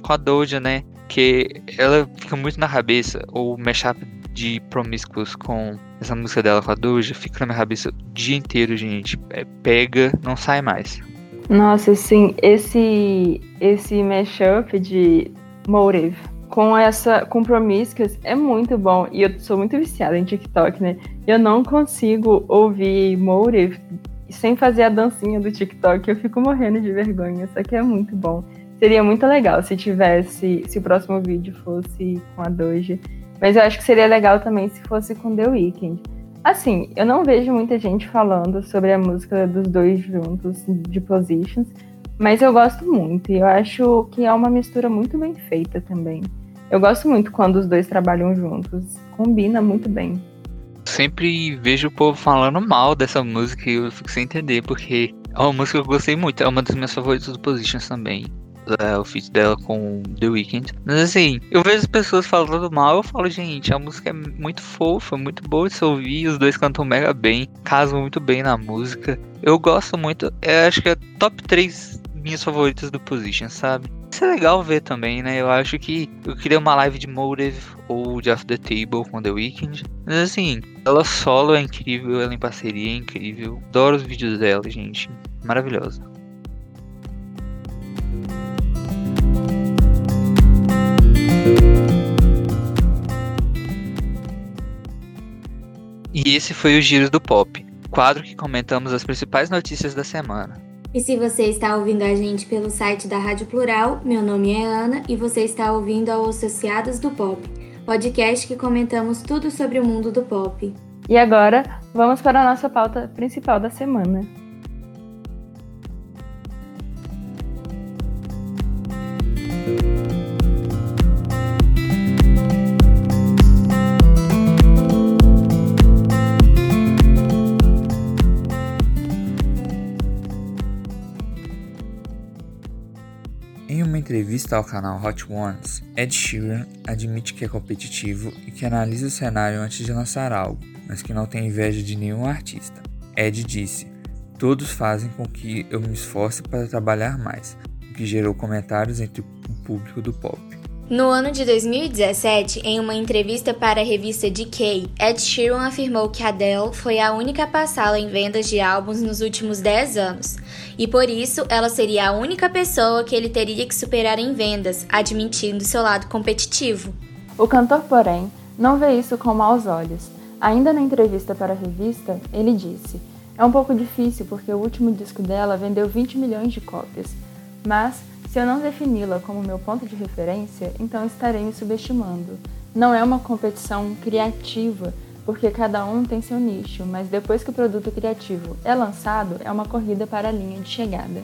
com a Doja, né? Que ela fica muito na cabeça. Ou mashup de Promiscuous com essa música dela com a Doja fica na minha cabeça o dia inteiro, gente. É, pega, não sai mais. Nossa, sim, esse esse mashup de Motive com essa com Promiscuous é muito bom e eu sou muito viciada em TikTok, né? Eu não consigo ouvir Motive sem fazer a dancinha do TikTok, eu fico morrendo de vergonha, só que é muito bom. Seria muito legal se tivesse, se o próximo vídeo fosse com a Doja, mas eu acho que seria legal também se fosse com The Weeknd Assim, eu não vejo muita gente falando sobre a música dos dois juntos, de Positions, mas eu gosto muito e eu acho que é uma mistura muito bem feita também. Eu gosto muito quando os dois trabalham juntos, combina muito bem. Sempre vejo o povo falando mal dessa música e eu fico sem entender, porque é uma música que eu gostei muito, é uma das minhas favoritas do Positions também é, o feat dela com The Weeknd. Mas assim, eu vejo as pessoas falando mal, eu falo, gente, a música é muito fofa, muito boa de se ouvir, os dois cantam mega bem, casam muito bem na música. Eu gosto muito, eu acho que é top 3 minhas favoritas do Position, sabe? Isso é legal ver também, né? Eu acho que eu queria uma live de Motive ou de Off the Table com The Weeknd. Mas assim, ela solo é incrível, ela em parceria é incrível. Adoro os vídeos dela, gente. Maravilhosa. E esse foi o Giro do Pop, quadro que comentamos as principais notícias da semana. E se você está ouvindo a gente pelo site da Rádio Plural, meu nome é Ana e você está ouvindo ao Associadas do Pop, podcast que comentamos tudo sobre o mundo do pop. E agora, vamos para a nossa pauta principal da semana. Entrevista ao canal Hot Ones, Ed Sheeran admite que é competitivo e que analisa o cenário antes de lançar algo, mas que não tem inveja de nenhum artista. Ed disse: Todos fazem com que eu me esforce para trabalhar mais, o que gerou comentários entre o público do pop. No ano de 2017, em uma entrevista para a revista Decay, Ed Sheeran afirmou que Adele foi a única passá-la em vendas de álbuns nos últimos 10 anos, e por isso ela seria a única pessoa que ele teria que superar em vendas, admitindo seu lado competitivo. O cantor, porém, não vê isso com maus olhos. Ainda na entrevista para a revista, ele disse: É um pouco difícil porque o último disco dela vendeu 20 milhões de cópias, mas se eu não defini-la como meu ponto de referência, então estarei me subestimando. Não é uma competição criativa, porque cada um tem seu nicho, mas depois que o produto criativo é lançado, é uma corrida para a linha de chegada.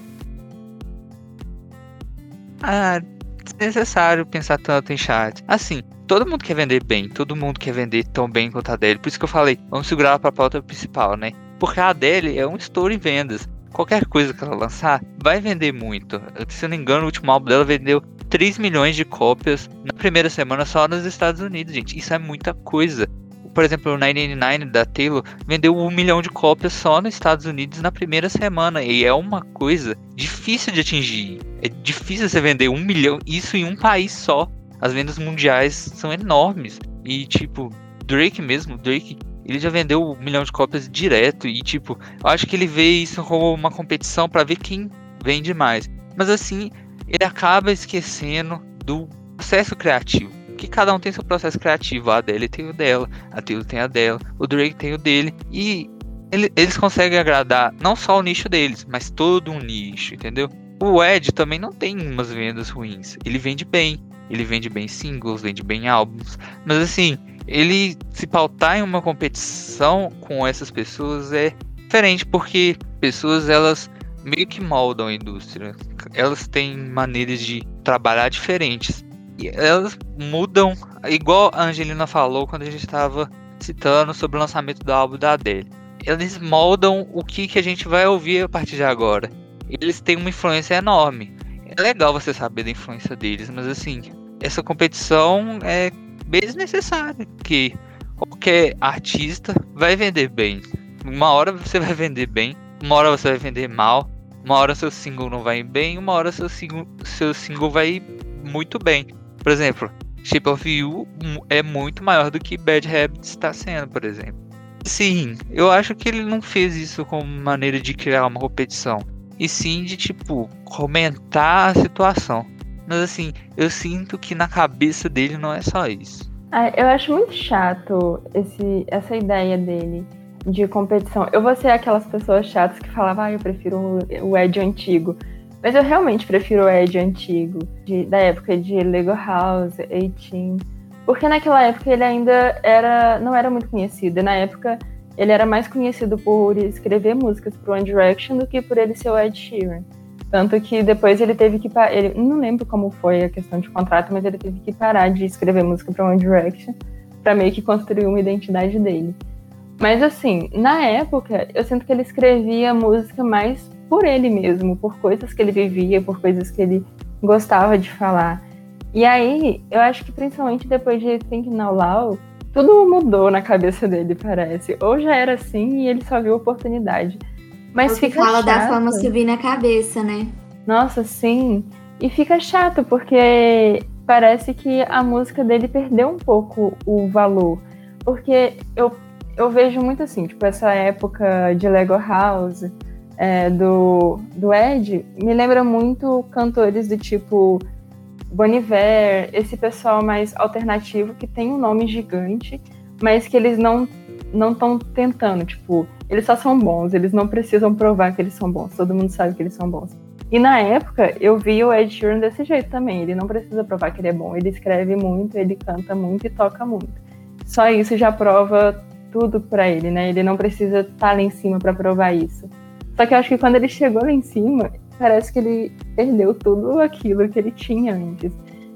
Ah, desnecessário pensar tanto em chat. Assim, todo mundo quer vender bem, todo mundo quer vender tão bem quanto a Adele. Por isso que eu falei, vamos segurar para a pauta principal, né? Porque a Adele é um estouro em vendas. Qualquer coisa que ela lançar vai vender muito. Se eu não engano, o último álbum dela vendeu 3 milhões de cópias na primeira semana só nos Estados Unidos, gente. Isso é muita coisa. Por exemplo, o 999 da Taylor vendeu um milhão de cópias só nos Estados Unidos na primeira semana. E é uma coisa difícil de atingir. É difícil você vender um milhão, isso em um país só. As vendas mundiais são enormes. E tipo, Drake mesmo, Drake, ele já vendeu um milhão de cópias direto. E tipo, eu acho que ele vê isso como uma competição para ver quem vende mais. Mas assim, ele acaba esquecendo do processo criativo que cada um tem seu processo criativo. A Adele tem o dela, a Taylor tem a dela, o Drake tem o dele. E ele, eles conseguem agradar não só o nicho deles, mas todo um nicho, entendeu? O Ed também não tem umas vendas ruins. Ele vende bem. Ele vende bem singles, vende bem álbuns. Mas assim, ele se pautar em uma competição com essas pessoas é diferente, porque pessoas elas meio que moldam a indústria. Elas têm maneiras de trabalhar diferentes elas mudam, igual a Angelina falou quando a gente estava citando sobre o lançamento do álbum da Adele. Eles moldam o que, que a gente vai ouvir a partir de agora. Eles têm uma influência enorme. É legal você saber da influência deles, mas assim, essa competição é bem desnecessária, que qualquer artista vai vender bem. Uma hora você vai vender bem, uma hora você vai vender mal, uma hora seu single não vai bem, uma hora seu single, seu single vai muito bem. Por exemplo, Shape of You é muito maior do que Bad Habits está sendo, por exemplo. Sim, eu acho que ele não fez isso como maneira de criar uma competição, e sim de tipo comentar a situação. Mas assim, eu sinto que na cabeça dele não é só isso. Ah, eu acho muito chato esse, essa ideia dele de competição. Eu vou ser aquelas pessoas chatas que falavam, ah, eu prefiro o Ed antigo. Mas eu realmente prefiro o Ed antigo, de, da época de Lego House, 18. Porque naquela época ele ainda era, não era muito conhecido. Na época ele era mais conhecido por escrever músicas pro One Direction do que por ele ser o Ed Sheeran. Tanto que depois ele teve que ele não lembro como foi a questão de contrato, mas ele teve que parar de escrever música para One Direction para meio que construir uma identidade dele. Mas assim, na época, eu sinto que ele escrevia música mais por ele mesmo, por coisas que ele vivia, por coisas que ele gostava de falar. E aí, eu acho que principalmente depois de Think Now Loud, tudo mudou na cabeça dele, parece. Ou já era assim e ele só viu oportunidade. Mas fica fala chato. da fama subir na cabeça, né? Nossa, sim. E fica chato, porque parece que a música dele perdeu um pouco o valor. Porque eu, eu vejo muito assim, tipo, essa época de Lego House, é, do, do Ed me lembra muito cantores do tipo Bon Iver, esse pessoal mais alternativo que tem um nome gigante, mas que eles não não estão tentando, tipo, eles só são bons, eles não precisam provar que eles são bons, todo mundo sabe que eles são bons. E na época, eu vi o Ed Sheeran desse jeito também, ele não precisa provar que ele é bom, ele escreve muito, ele canta muito e toca muito. Só isso já prova tudo para ele, né? Ele não precisa estar tá lá em cima para provar isso. Só que eu acho que quando ele chegou lá em cima, parece que ele perdeu tudo aquilo que ele tinha antes.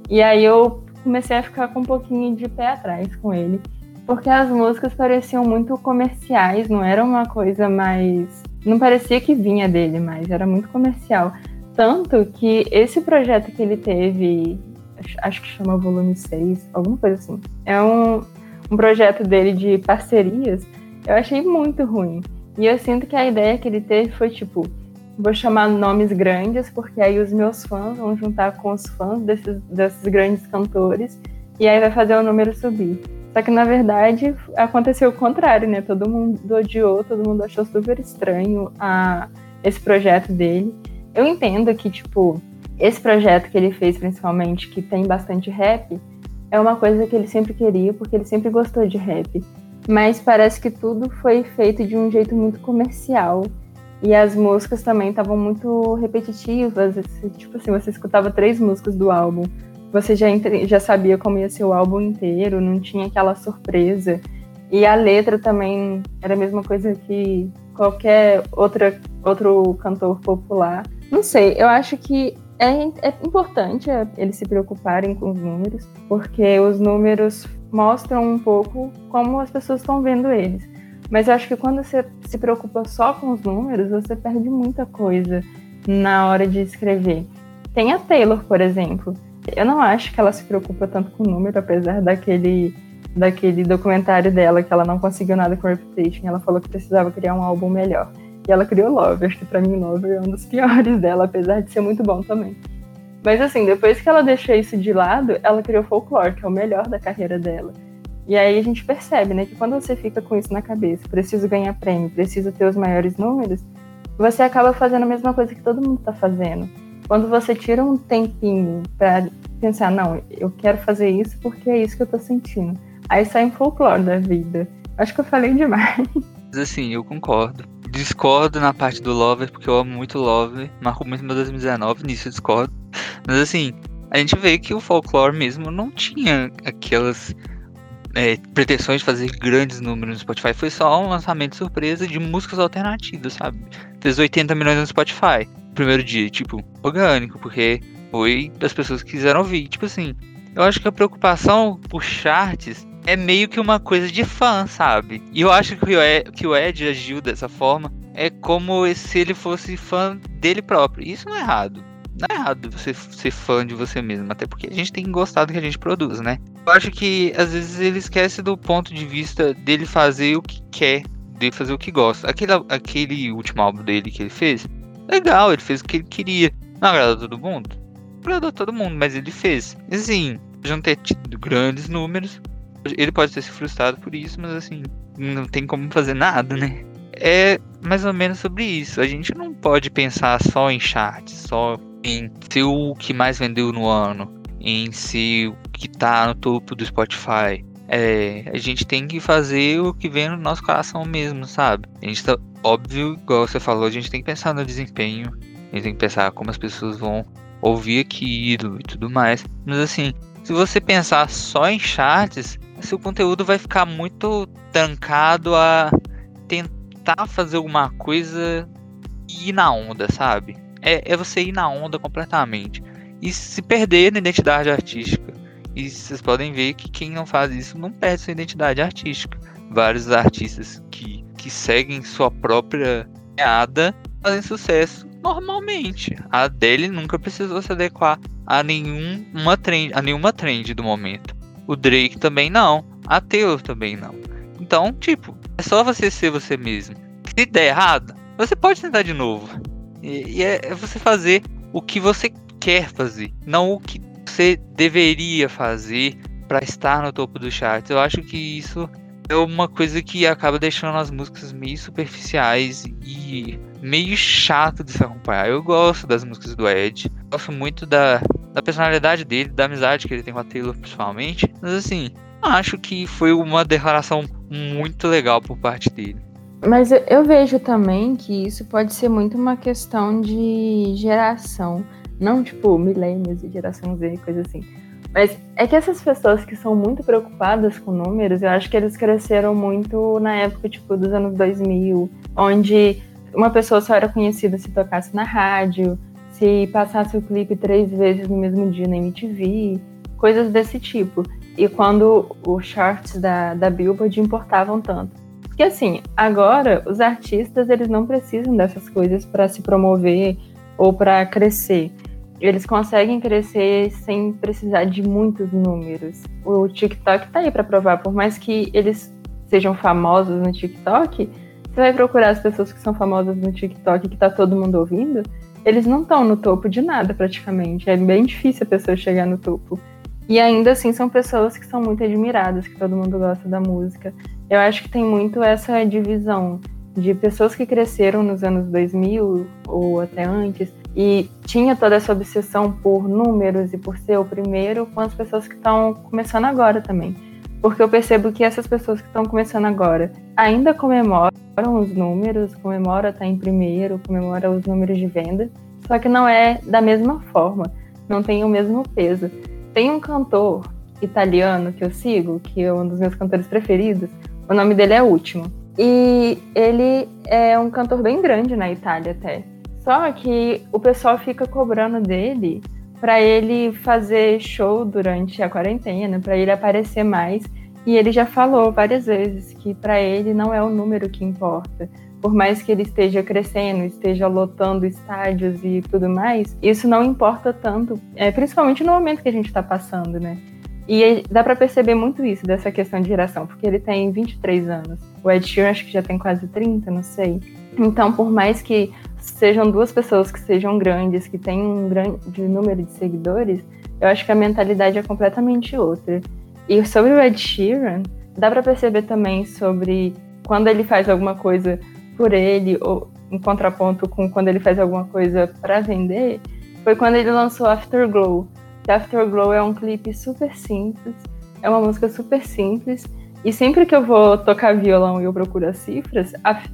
E aí eu comecei a ficar com um pouquinho de pé atrás com ele. Porque as músicas pareciam muito comerciais, não era uma coisa mais. Não parecia que vinha dele mais, era muito comercial. Tanto que esse projeto que ele teve, acho que chama Volume 6, alguma coisa assim, é um, um projeto dele de parcerias, eu achei muito ruim. E eu sinto que a ideia que ele teve foi tipo, vou chamar nomes grandes, porque aí os meus fãs vão juntar com os fãs desses, desses grandes cantores, e aí vai fazer o número subir. Só que na verdade aconteceu o contrário, né? Todo mundo odiou, todo mundo achou super estranho a, esse projeto dele. Eu entendo que, tipo, esse projeto que ele fez, principalmente, que tem bastante rap, é uma coisa que ele sempre queria, porque ele sempre gostou de rap mas parece que tudo foi feito de um jeito muito comercial. E as músicas também estavam muito repetitivas. Tipo assim, você escutava três músicas do álbum, você já, já sabia como ia ser o álbum inteiro, não tinha aquela surpresa. E a letra também era a mesma coisa que qualquer outra, outro cantor popular. Não sei, eu acho que é, é importante é, eles se preocuparem com os números, porque os números mostram um pouco como as pessoas estão vendo eles. Mas eu acho que quando você se preocupa só com os números, você perde muita coisa na hora de escrever. Tem a Taylor, por exemplo. Eu não acho que ela se preocupa tanto com o número, apesar daquele, daquele documentário dela que ela não conseguiu nada com Reputation. Ela falou que precisava criar um álbum melhor. E ela criou Lover, que pra mim Lover é um dos piores dela, apesar de ser muito bom também. Mas assim, depois que ela deixou isso de lado, ela criou Folklore, que é o melhor da carreira dela. E aí a gente percebe, né, que quando você fica com isso na cabeça, preciso ganhar prêmio, preciso ter os maiores números, você acaba fazendo a mesma coisa que todo mundo está fazendo. Quando você tira um tempinho para pensar, não, eu quero fazer isso porque é isso que eu tô sentindo. Aí sai um folclore da vida. Acho que eu falei demais. Assim, eu concordo. Discordo na parte do Lover, porque eu amo muito Lover. Marcou muito meu 2019, nisso eu discordo. Mas assim, a gente vê que o folclore mesmo não tinha aquelas é, pretensões de fazer grandes números no Spotify. Foi só um lançamento surpresa de músicas alternativas, sabe? Fez 80 milhões no Spotify. Primeiro dia, tipo, orgânico, porque foi das pessoas que quiseram ouvir. Tipo assim, eu acho que a preocupação por charts é meio que uma coisa de fã, sabe? E eu acho que o Ed, que o Ed agiu dessa forma é como se ele fosse fã dele próprio. Isso não é errado não é errado você ser fã de você mesmo, até porque a gente tem que gostar do que a gente produz, né? Eu acho que às vezes ele esquece do ponto de vista dele fazer o que quer, de fazer o que gosta. Aquele, aquele último álbum dele que ele fez, legal, ele fez o que ele queria. Não agradou todo mundo? Agradou todo mundo, mas ele fez. Assim, não ter tido grandes números, ele pode ter se frustrado por isso, mas assim, não tem como fazer nada, né? É mais ou menos sobre isso. A gente não pode pensar só em charts, só em ser o que mais vendeu no ano, em ser o que tá no topo do Spotify. É, a gente tem que fazer o que vem no nosso coração mesmo, sabe? A gente tá, óbvio, igual você falou, a gente tem que pensar no desempenho, a gente tem que pensar como as pessoas vão ouvir aquilo e tudo mais. Mas assim, se você pensar só em charts, seu conteúdo vai ficar muito trancado a tentar fazer alguma coisa e ir na onda, sabe? é, é você ir na onda completamente e se perder na identidade artística. E vocês podem ver que quem não faz isso não perde sua identidade artística. Vários artistas que, que seguem sua própria meada fazem sucesso normalmente. A dele nunca precisou se adequar a nenhuma trend, a nenhuma trend do momento. O Drake também não. A Taylor também não. Então, tipo, é só você ser você mesmo. Se der errado, você pode tentar de novo. E, e é, é você fazer o que você quer fazer, não o que você deveria fazer para estar no topo do charts. Eu acho que isso é uma coisa que acaba deixando as músicas meio superficiais e meio chato de se acompanhar. Eu gosto das músicas do Ed, gosto muito da, da personalidade dele, da amizade que ele tem com a Taylor principalmente, mas assim, acho que foi uma declaração muito legal por parte dele. Mas eu, vejo também que isso pode ser muito uma questão de geração. Não tipo milênios e geração Z, coisa assim. Mas é que essas pessoas que são muito preocupadas com números, eu acho que eles cresceram muito na época, tipo, dos anos 2000, onde uma pessoa só era conhecida se tocasse na rádio, se passasse o clipe três vezes no mesmo dia na MTV, coisas desse tipo. E quando os charts da, da Billboard importavam tanto. Porque assim, agora os artistas eles não precisam dessas coisas para se promover ou para crescer. Eles conseguem crescer sem precisar de muitos números. O TikTok tá aí para provar, por mais que eles sejam famosos no TikTok, você vai procurar as pessoas que são famosas no TikTok que tá todo mundo ouvindo, eles não estão no topo de nada praticamente. É bem difícil a pessoa chegar no topo. E ainda assim são pessoas que são muito admiradas, que todo mundo gosta da música. Eu acho que tem muito essa divisão de pessoas que cresceram nos anos 2000 ou até antes e tinha toda essa obsessão por números e por ser o primeiro com as pessoas que estão começando agora também. Porque eu percebo que essas pessoas que estão começando agora ainda comemoram os números, comemoram estar em primeiro, comemoram os números de venda, só que não é da mesma forma, não tem o mesmo peso. Tem um cantor italiano que eu sigo, que é um dos meus cantores preferidos, o nome dele é Último. E ele é um cantor bem grande na Itália até. Só que o pessoal fica cobrando dele para ele fazer show durante a quarentena, para ele aparecer mais. E ele já falou várias vezes que para ele não é o número que importa. Por mais que ele esteja crescendo, esteja lotando estádios e tudo mais, isso não importa tanto, é, principalmente no momento que a gente está passando, né? E dá para perceber muito isso dessa questão de geração, porque ele tem 23 anos. O Ed Sheeran acho que já tem quase 30, não sei. Então, por mais que sejam duas pessoas que sejam grandes, que têm um grande número de seguidores, eu acho que a mentalidade é completamente outra. E sobre o Ed Sheeran, dá para perceber também sobre quando ele faz alguma coisa por ele, ou em contraponto com quando ele faz alguma coisa para vender, foi quando ele lançou Afterglow. Que Afterglow é um clipe super simples, é uma música super simples, e sempre que eu vou tocar violão e eu procuro as cifras,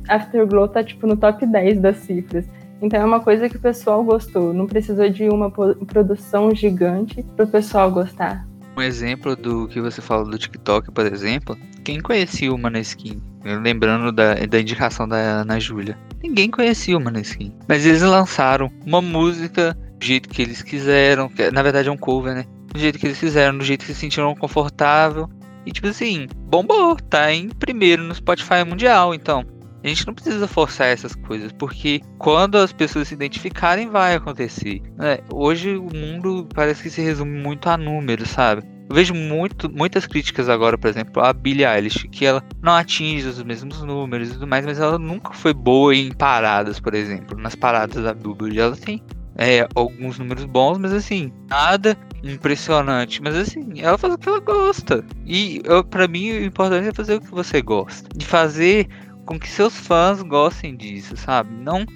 Afterglow tá tipo no top 10 das cifras. Então é uma coisa que o pessoal gostou. Não precisou de uma produção gigante para o pessoal gostar. Um exemplo do que você falou do TikTok, por exemplo, quem conhecia o Maneskin? Lembrando da, da indicação da Ana Júlia. Ninguém conhecia o Maneskin. Mas eles lançaram uma música do jeito que eles quiseram. Que, na verdade é um cover, né? Do jeito que eles fizeram, do jeito que se sentiram confortável. E tipo assim, bombou, tá em primeiro no Spotify mundial, então. A gente não precisa forçar essas coisas, porque quando as pessoas se identificarem, vai acontecer. É, hoje o mundo parece que se resume muito a números, sabe? Eu vejo muito, muitas críticas agora, por exemplo, a Billie Eilish, que ela não atinge os mesmos números e tudo mais, mas ela nunca foi boa em paradas, por exemplo. Nas paradas da Billboard, ela tem é, alguns números bons, mas assim, nada impressionante. Mas assim, ela faz o que ela gosta. E para mim o importante é fazer o que você gosta. De fazer com que seus fãs gostem disso, sabe? Não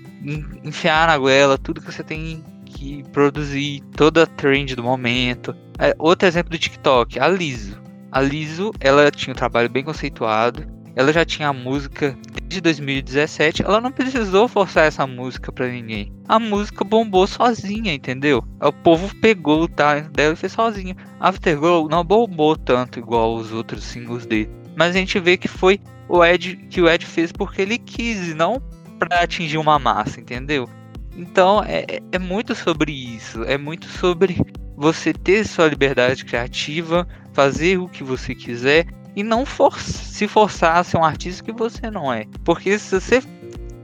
enfiar na goela tudo que você tem que produzir, toda a trend do momento. É, outro exemplo do TikTok, a Liso. A Liso, ela tinha um trabalho bem conceituado, ela já tinha a música desde 2017, ela não precisou forçar essa música para ninguém. A música bombou sozinha, entendeu? O povo pegou o talento dela e fez sozinha. Afterglow não bombou tanto igual os outros singles dele, mas a gente vê que foi o Ed que o Ed fez porque ele quis, não para atingir uma massa, entendeu? Então é, é, é muito sobre isso, é muito sobre você ter sua liberdade criativa, fazer o que você quiser e não for se forçar a ser um artista que você não é. Porque se você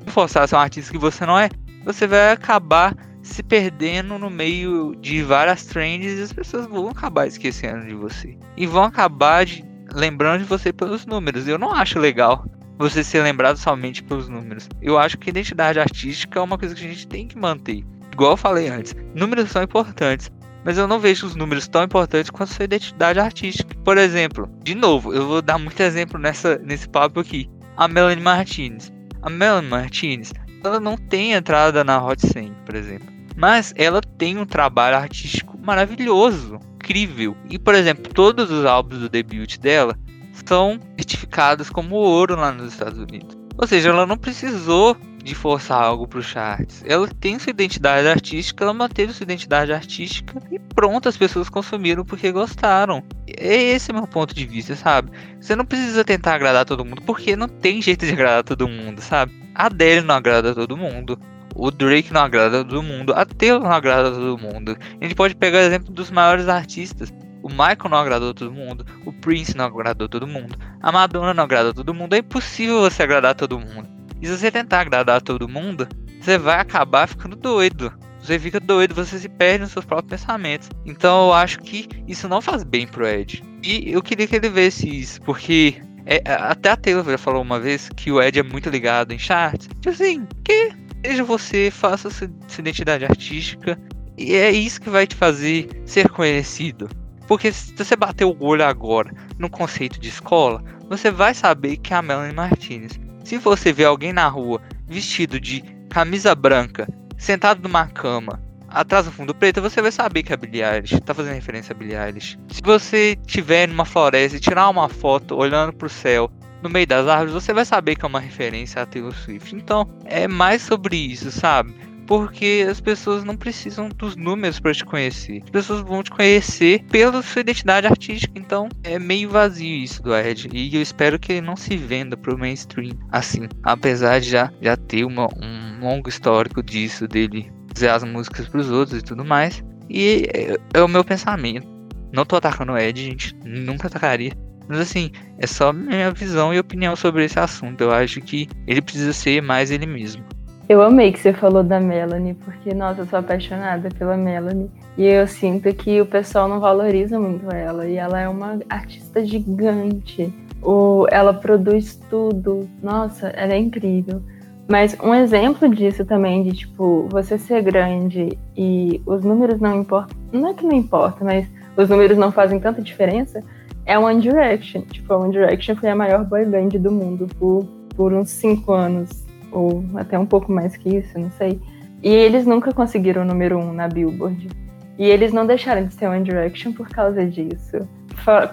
forçar a ser um artista que você não é, você vai acabar se perdendo no meio de várias trends e as pessoas vão acabar esquecendo de você. E vão acabar de, lembrando de você pelos números. Eu não acho legal você ser lembrado somente pelos números. Eu acho que identidade artística é uma coisa que a gente tem que manter. Igual eu falei antes, números são importantes, mas eu não vejo os números tão importantes quanto sua identidade artística. Por exemplo, de novo, eu vou dar muito exemplo nessa, nesse papo aqui. A Melanie Martinez. A Melanie Martinez, ela não tem entrada na Hot 100, por exemplo. Mas ela tem um trabalho artístico maravilhoso, incrível. E, por exemplo, todos os álbuns do debut dela são certificados como ouro lá nos Estados Unidos. Ou seja, ela não precisou de forçar algo para os charts. Ela tem sua identidade artística, ela manteve sua identidade artística e pronto, as pessoas consumiram porque gostaram. É esse o meu ponto de vista, sabe? Você não precisa tentar agradar todo mundo, porque não tem jeito de agradar todo mundo, sabe? A Adele não agrada todo mundo. O Drake não agrada todo mundo. A Taylor não agrada todo mundo. A gente pode pegar o exemplo dos maiores artistas. O Michael não agradou todo mundo. O Prince não agradou todo mundo. A Madonna não agradou todo mundo. É impossível você agradar todo mundo. E se você tentar agradar todo mundo, você vai acabar ficando doido. Você fica doido, você se perde nos seus próprios pensamentos. Então eu acho que isso não faz bem pro Ed. E eu queria que ele visse isso, porque é, até a Taylor já falou uma vez que o Ed é muito ligado em charts. Tipo assim, que seja você, faça sua, identidade artística. E é isso que vai te fazer ser conhecido. Porque se você bater o olho agora no conceito de escola, você vai saber que é a Melanie Martinez. Se você vê alguém na rua vestido de camisa branca, sentado numa cama, atrás do fundo preto, você vai saber que é Billie Eilish, tá fazendo referência a Billie Eilish. Se você estiver numa floresta e tirar uma foto olhando pro céu, no meio das árvores, você vai saber que é uma referência a Taylor Swift. Então, é mais sobre isso, sabe? Porque as pessoas não precisam dos números para te conhecer. As pessoas vão te conhecer pela sua identidade artística. Então é meio vazio isso do Ed. E eu espero que ele não se venda pro mainstream assim. Apesar de já, já ter uma, um longo histórico disso, dele fazer as músicas pros outros e tudo mais. E é, é o meu pensamento. Não tô atacando o Ed, gente. Nunca atacaria. Mas assim, é só minha visão e opinião sobre esse assunto. Eu acho que ele precisa ser mais ele mesmo. Eu amei que você falou da Melanie, porque, nossa, eu sou apaixonada pela Melanie. E eu sinto que o pessoal não valoriza muito ela. E ela é uma artista gigante. O, ela produz tudo. Nossa, ela é incrível. Mas um exemplo disso também, de tipo, você ser grande e os números não importam. Não é que não importa, mas os números não fazem tanta diferença é One Direction. Tipo, a One Direction foi a maior boy band do mundo por, por uns cinco anos, ou até um pouco mais que isso, não sei. E eles nunca conseguiram o número um na Billboard. E eles não deixaram de ser One Direction por causa disso.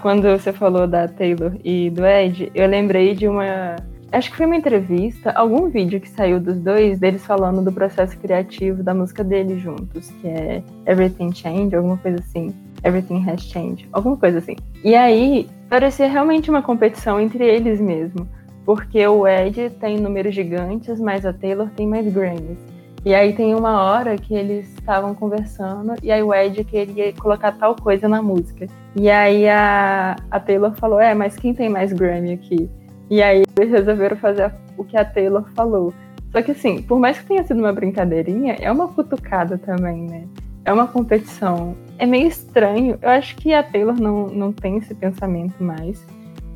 Quando você falou da Taylor e do Ed, eu lembrei de uma. Acho que foi uma entrevista, algum vídeo que saiu dos dois, deles falando do processo criativo da música deles juntos, que é Everything Change, alguma coisa assim. Everything Has Changed, alguma coisa assim. E aí parecia realmente uma competição entre eles mesmo, porque o Ed tem números gigantes, mas a Taylor tem mais Grammys. E aí tem uma hora que eles estavam conversando e aí o Ed queria colocar tal coisa na música. E aí a, a Taylor falou, é, mas quem tem mais Grammy aqui? E aí eles resolveram fazer o que a Taylor falou. Só que assim, por mais que tenha sido uma brincadeirinha, é uma cutucada também, né? É uma competição é meio estranho. Eu acho que a Taylor não, não tem esse pensamento mais.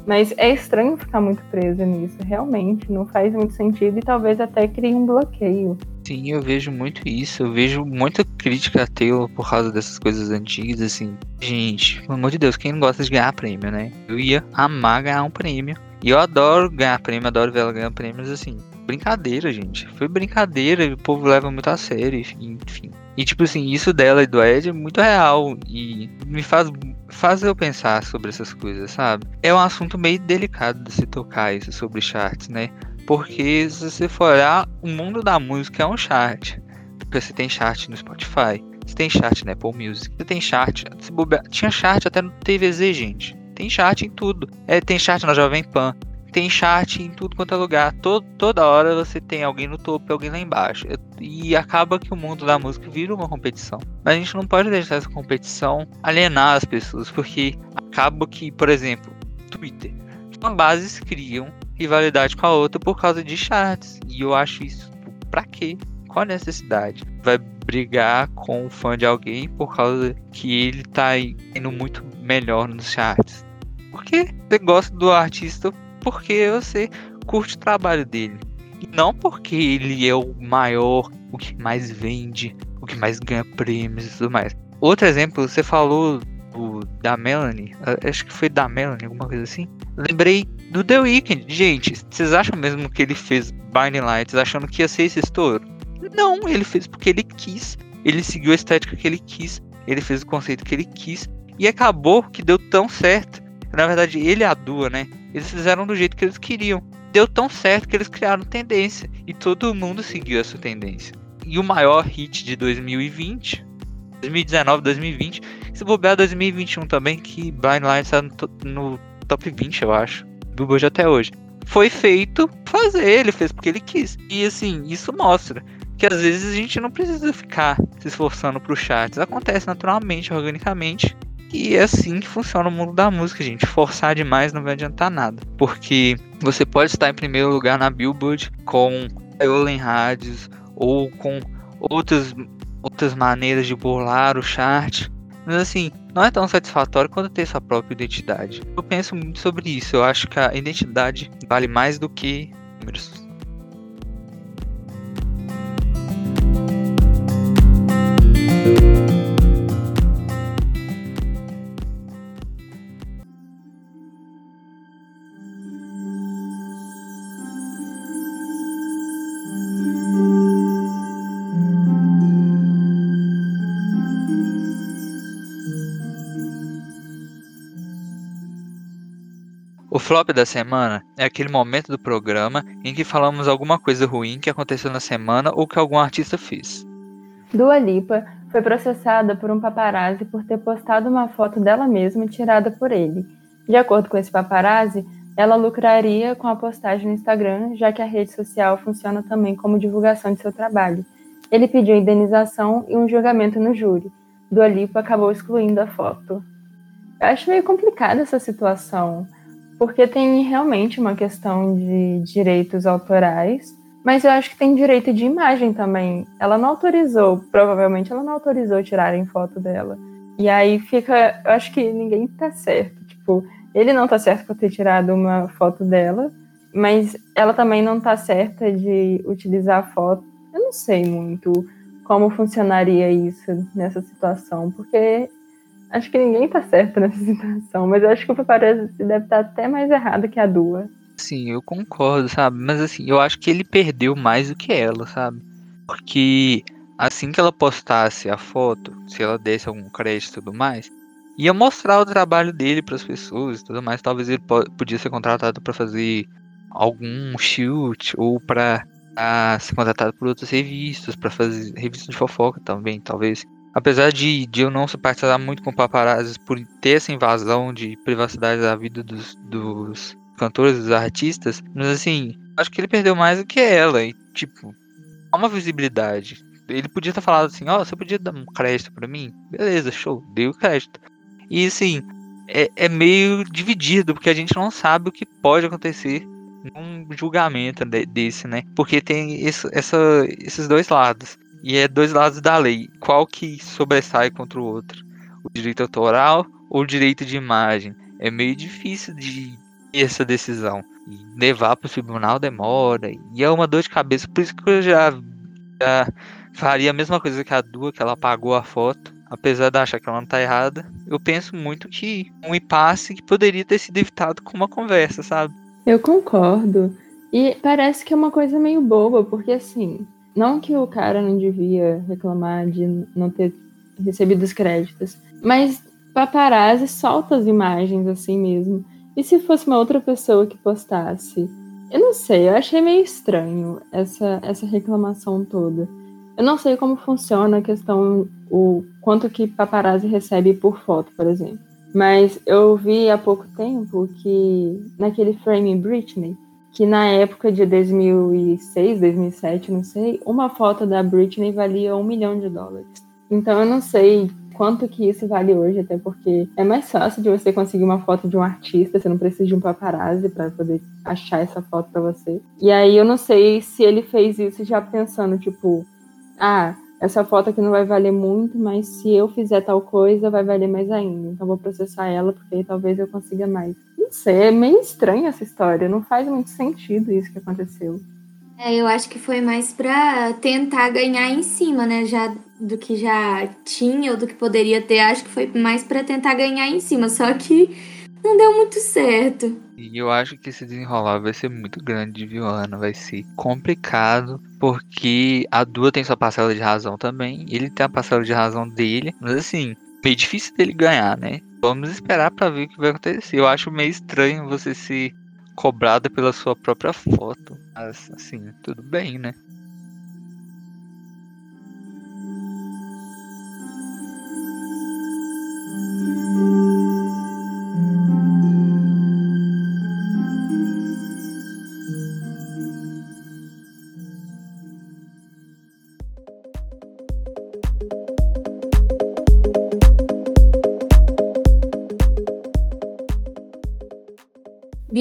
Mas é estranho ficar muito presa nisso, realmente. Não faz muito sentido e talvez até crie um bloqueio. Sim, eu vejo muito isso. Eu vejo muita crítica a Taylor por causa dessas coisas antigas, assim. Gente, pelo amor de Deus, quem não gosta de ganhar prêmio, né? Eu ia amar ganhar um prêmio. E eu adoro ganhar prêmio, adoro ver ela ganhar prêmios, assim. Brincadeira, gente. Foi brincadeira, o povo leva muito a sério, enfim. E tipo assim, isso dela e do Ed é muito real e me faz, faz eu pensar sobre essas coisas, sabe? É um assunto meio delicado de se tocar isso sobre charts, né? Porque se você for olhar, o mundo da música é um chart. Você tem chart no Spotify, você tem chart na Apple Music, você tem chart. Tinha chart até no TVZ, gente. Tem chart em tudo. É, tem chart na Jovem Pan tem chat em tudo quanto é lugar. Todo, toda hora você tem alguém no topo e alguém lá embaixo. E acaba que o mundo da música vira uma competição. Mas a gente não pode deixar essa competição alienar as pessoas, porque acaba que, por exemplo, Twitter. Uma bases criam rivalidade com a outra por causa de chats. E eu acho isso. Pra quê? Qual a necessidade? Vai brigar com o fã de alguém por causa que ele tá indo muito melhor nos charts. Porque você gosta do artista porque você curte o trabalho dele. Não porque ele é o maior, o que mais vende, o que mais ganha prêmios e tudo mais. Outro exemplo, você falou do, da Melanie, acho que foi da Melanie, alguma coisa assim. Lembrei do The Weeknd. Gente, vocês acham mesmo que ele fez Binding Lights achando que ia ser esse estouro? Não, ele fez porque ele quis. Ele seguiu a estética que ele quis. Ele fez o conceito que ele quis. E acabou que deu tão certo. Na verdade, ele e a Dua, né? Eles fizeram do jeito que eles queriam. Deu tão certo que eles criaram tendência. E todo mundo seguiu essa tendência. E o maior hit de 2020, 2019, 2020, se bobear 2021 também, que Blind Lights está no, top 20, eu acho. Do Billboard até hoje. Foi feito fazer, ele fez porque ele quis. E assim, isso mostra que às vezes a gente não precisa ficar se esforçando para os charts. Acontece naturalmente, organicamente. E é assim que funciona o mundo da música, gente. Forçar demais não vai adiantar nada. Porque você pode estar em primeiro lugar na Billboard com Eolin Rádios ou com outras, outras maneiras de burlar o chart. Mas assim, não é tão satisfatório quanto ter sua própria identidade. Eu penso muito sobre isso. Eu acho que a identidade vale mais do que números. Flop da semana é aquele momento do programa em que falamos alguma coisa ruim que aconteceu na semana ou que algum artista fez. Dua Lipa foi processada por um paparazzi por ter postado uma foto dela mesma tirada por ele. De acordo com esse paparazzi, ela lucraria com a postagem no Instagram, já que a rede social funciona também como divulgação de seu trabalho. Ele pediu indenização e um julgamento no júri. Dua Lipa acabou excluindo a foto. Eu acho meio complicada essa situação, porque tem realmente uma questão de direitos autorais, mas eu acho que tem direito de imagem também. Ela não autorizou, provavelmente ela não autorizou tirarem foto dela. E aí fica, eu acho que ninguém tá certo. Tipo, ele não tá certo por ter tirado uma foto dela, mas ela também não tá certa de utilizar a foto. Eu não sei muito como funcionaria isso nessa situação, porque acho que ninguém tá certo nessa situação, mas eu acho que o paparazzi deve estar até mais errado que a Dua. Sim, eu concordo, sabe? Mas assim, eu acho que ele perdeu mais do que ela, sabe? Porque assim que ela postasse a foto, se ela desse algum crédito e tudo mais, ia mostrar o trabalho dele para as pessoas e tudo mais. Talvez ele podia ser contratado para fazer algum shoot ou para ser contratado por outras revistas, para fazer revistas de fofoca também, talvez. Apesar de, de eu não simpatizar muito com paparazzi por ter essa invasão de privacidade da vida dos, dos cantores, dos artistas, mas assim, acho que ele perdeu mais do que ela. E, tipo, há uma visibilidade. Ele podia ter falado assim, ó, oh, você podia dar um crédito para mim? Beleza, show, dei o crédito. E assim, é, é meio dividido, porque a gente não sabe o que pode acontecer num julgamento desse, né? Porque tem esse, essa, esses dois lados. E é dois lados da lei. Qual que sobressai contra o outro? O direito autoral ou o direito de imagem? É meio difícil de essa decisão. E levar para o tribunal demora. E é uma dor de cabeça. Por isso que eu já, já faria a mesma coisa que a Dua, que ela apagou a foto. Apesar de achar que ela não tá errada, eu penso muito que um impasse que poderia ter sido evitado com uma conversa, sabe? Eu concordo. E parece que é uma coisa meio boba, porque assim, não que o cara não devia reclamar de não ter recebido os créditos, mas paparazzi solta as imagens assim mesmo. E se fosse uma outra pessoa que postasse? Eu não sei, eu achei meio estranho essa, essa reclamação toda. Eu não sei como funciona a questão, o quanto que paparazzi recebe por foto, por exemplo. Mas eu vi há pouco tempo que naquele Frame Britney, que na época de 2006, 2007, não sei, uma foto da Britney valia um milhão de dólares. Então eu não sei quanto que isso vale hoje, até porque é mais fácil de você conseguir uma foto de um artista, você não precisa de um paparazzi para poder achar essa foto para você. E aí eu não sei se ele fez isso já pensando, tipo, ah, essa foto aqui não vai valer muito, mas se eu fizer tal coisa, vai valer mais ainda. Então vou processar ela, porque aí talvez eu consiga mais. Não sei, é meio estranha essa história. Não faz muito sentido isso que aconteceu. É, eu acho que foi mais para tentar ganhar em cima, né? Já do que já tinha ou do que poderia ter. Acho que foi mais para tentar ganhar em cima. Só que não deu muito certo. E eu acho que esse desenrolar vai ser muito grande, viu, Ana? Vai ser complicado, porque a Dua tem sua parcela de razão também, ele tem a parcela de razão dele, mas assim, meio difícil dele ganhar, né? Vamos esperar para ver o que vai acontecer. Eu acho meio estranho você ser cobrada pela sua própria foto, mas assim, tudo bem, né?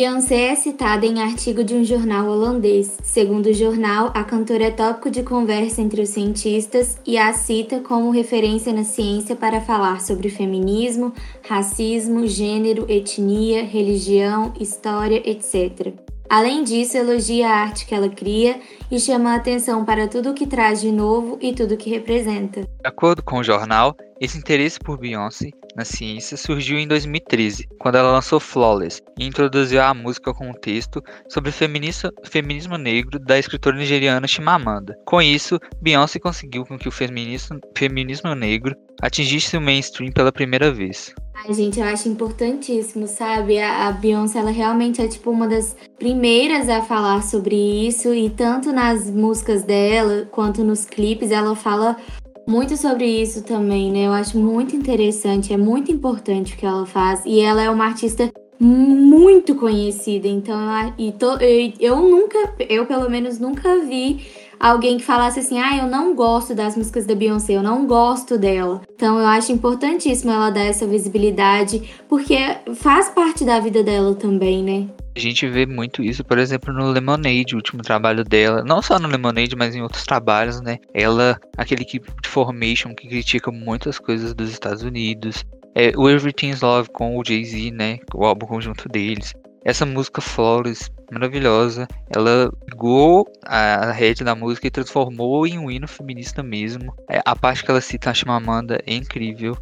Beyoncé é citada em artigo de um jornal holandês. Segundo o jornal, a cantora é tópico de conversa entre os cientistas e a cita como referência na ciência para falar sobre feminismo, racismo, gênero, etnia, religião, história, etc. Além disso, elogia a arte que ela cria e chama a atenção para tudo o que traz de novo e tudo o que representa. De acordo com o jornal, esse interesse por Beyoncé na ciência surgiu em 2013, quando ela lançou Flawless e introduziu a música com um texto sobre feminismo negro da escritora nigeriana Chimamanda. Com isso, Beyoncé conseguiu com que o feminismo, feminismo negro atingisse o mainstream pela primeira vez. Ai, gente, eu acho importantíssimo, sabe? A, a Beyoncé, ela realmente é tipo uma das primeiras a falar sobre isso e tanto nas músicas dela quanto nos clipes ela fala muito sobre isso também, né? Eu acho muito interessante, é muito importante o que ela faz. E ela é uma artista muito conhecida. Então, e to, eu, eu nunca, eu pelo menos nunca vi alguém que falasse assim: ah, eu não gosto das músicas da Beyoncé, eu não gosto dela. Então eu acho importantíssimo ela dar essa visibilidade, porque faz parte da vida dela também, né? A gente vê muito isso, por exemplo, no Lemonade, o último trabalho dela. Não só no Lemonade, mas em outros trabalhos, né? Ela, aquele de Formation que critica muitas coisas dos Estados Unidos. É, o Everything's Love com o Jay-Z, né? O álbum conjunto deles. Essa música Flores maravilhosa. Ela pegou a rede da música e transformou em um hino feminista mesmo. É, a parte que ela cita a Chimamanda é incrível.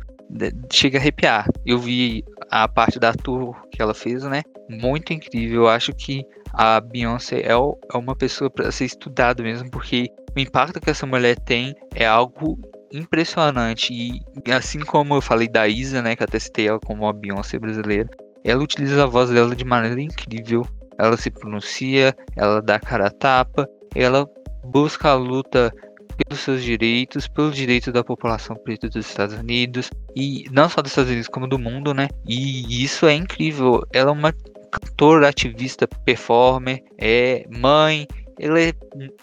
Chega a arrepiar. Eu vi a parte da tour que ela fez, né? Muito incrível. Eu acho que a Beyoncé é, é uma pessoa para ser estudada mesmo, porque o impacto que essa mulher tem é algo impressionante. E assim como eu falei da Isa, né? Que até citei ela como a Beyoncé brasileira, ela utiliza a voz dela de maneira incrível ela se pronuncia, ela dá cara a tapa, ela busca a luta pelos seus direitos, pelo direito da população preta dos Estados Unidos e não só dos Estados Unidos como do mundo, né? E isso é incrível. Ela é uma cantora, ativista, performer, é mãe, ela é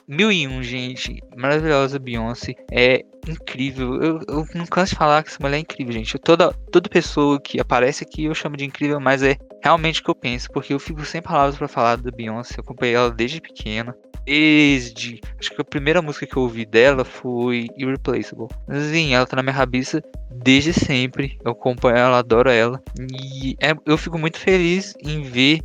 mil e um, gente. Maravilhosa, Beyoncé. É incrível. Eu, eu não canso de falar que essa mulher é incrível, gente. Toda, toda pessoa que aparece aqui eu chamo de incrível, mas é realmente o que eu penso, porque eu fico sem palavras para falar da Beyoncé. Eu acompanhei ela desde pequena. Desde. Acho que a primeira música que eu ouvi dela foi Irreplaceable. Mas assim, ela tá na minha cabeça desde sempre. Eu acompanho ela, adoro ela. E é, eu fico muito feliz em ver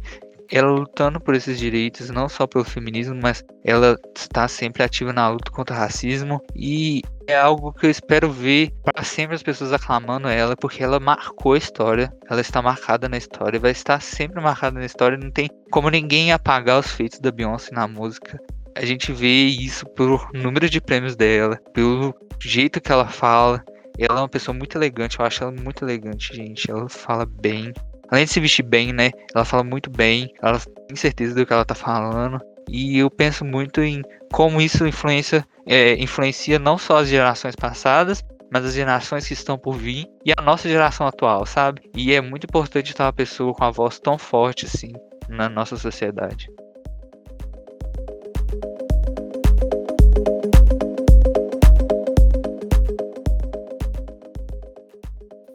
ela lutando por esses direitos, não só pelo feminismo, mas ela está sempre ativa na luta contra o racismo e é algo que eu espero ver para sempre as pessoas aclamando ela, porque ela marcou a história, ela está marcada na história, vai estar sempre marcada na história, não tem como ninguém apagar os feitos da Beyoncé na música. A gente vê isso pelo número de prêmios dela, pelo jeito que ela fala. Ela é uma pessoa muito elegante, eu acho ela muito elegante, gente. Ela fala bem, além de se vestir bem, né? Ela fala muito bem, ela tem certeza do que ela tá falando. E eu penso muito em como isso influencia, é, influencia não só as gerações passadas, mas as gerações que estão por vir e a nossa geração atual, sabe? E é muito importante estar uma pessoa com a voz tão forte assim na nossa sociedade.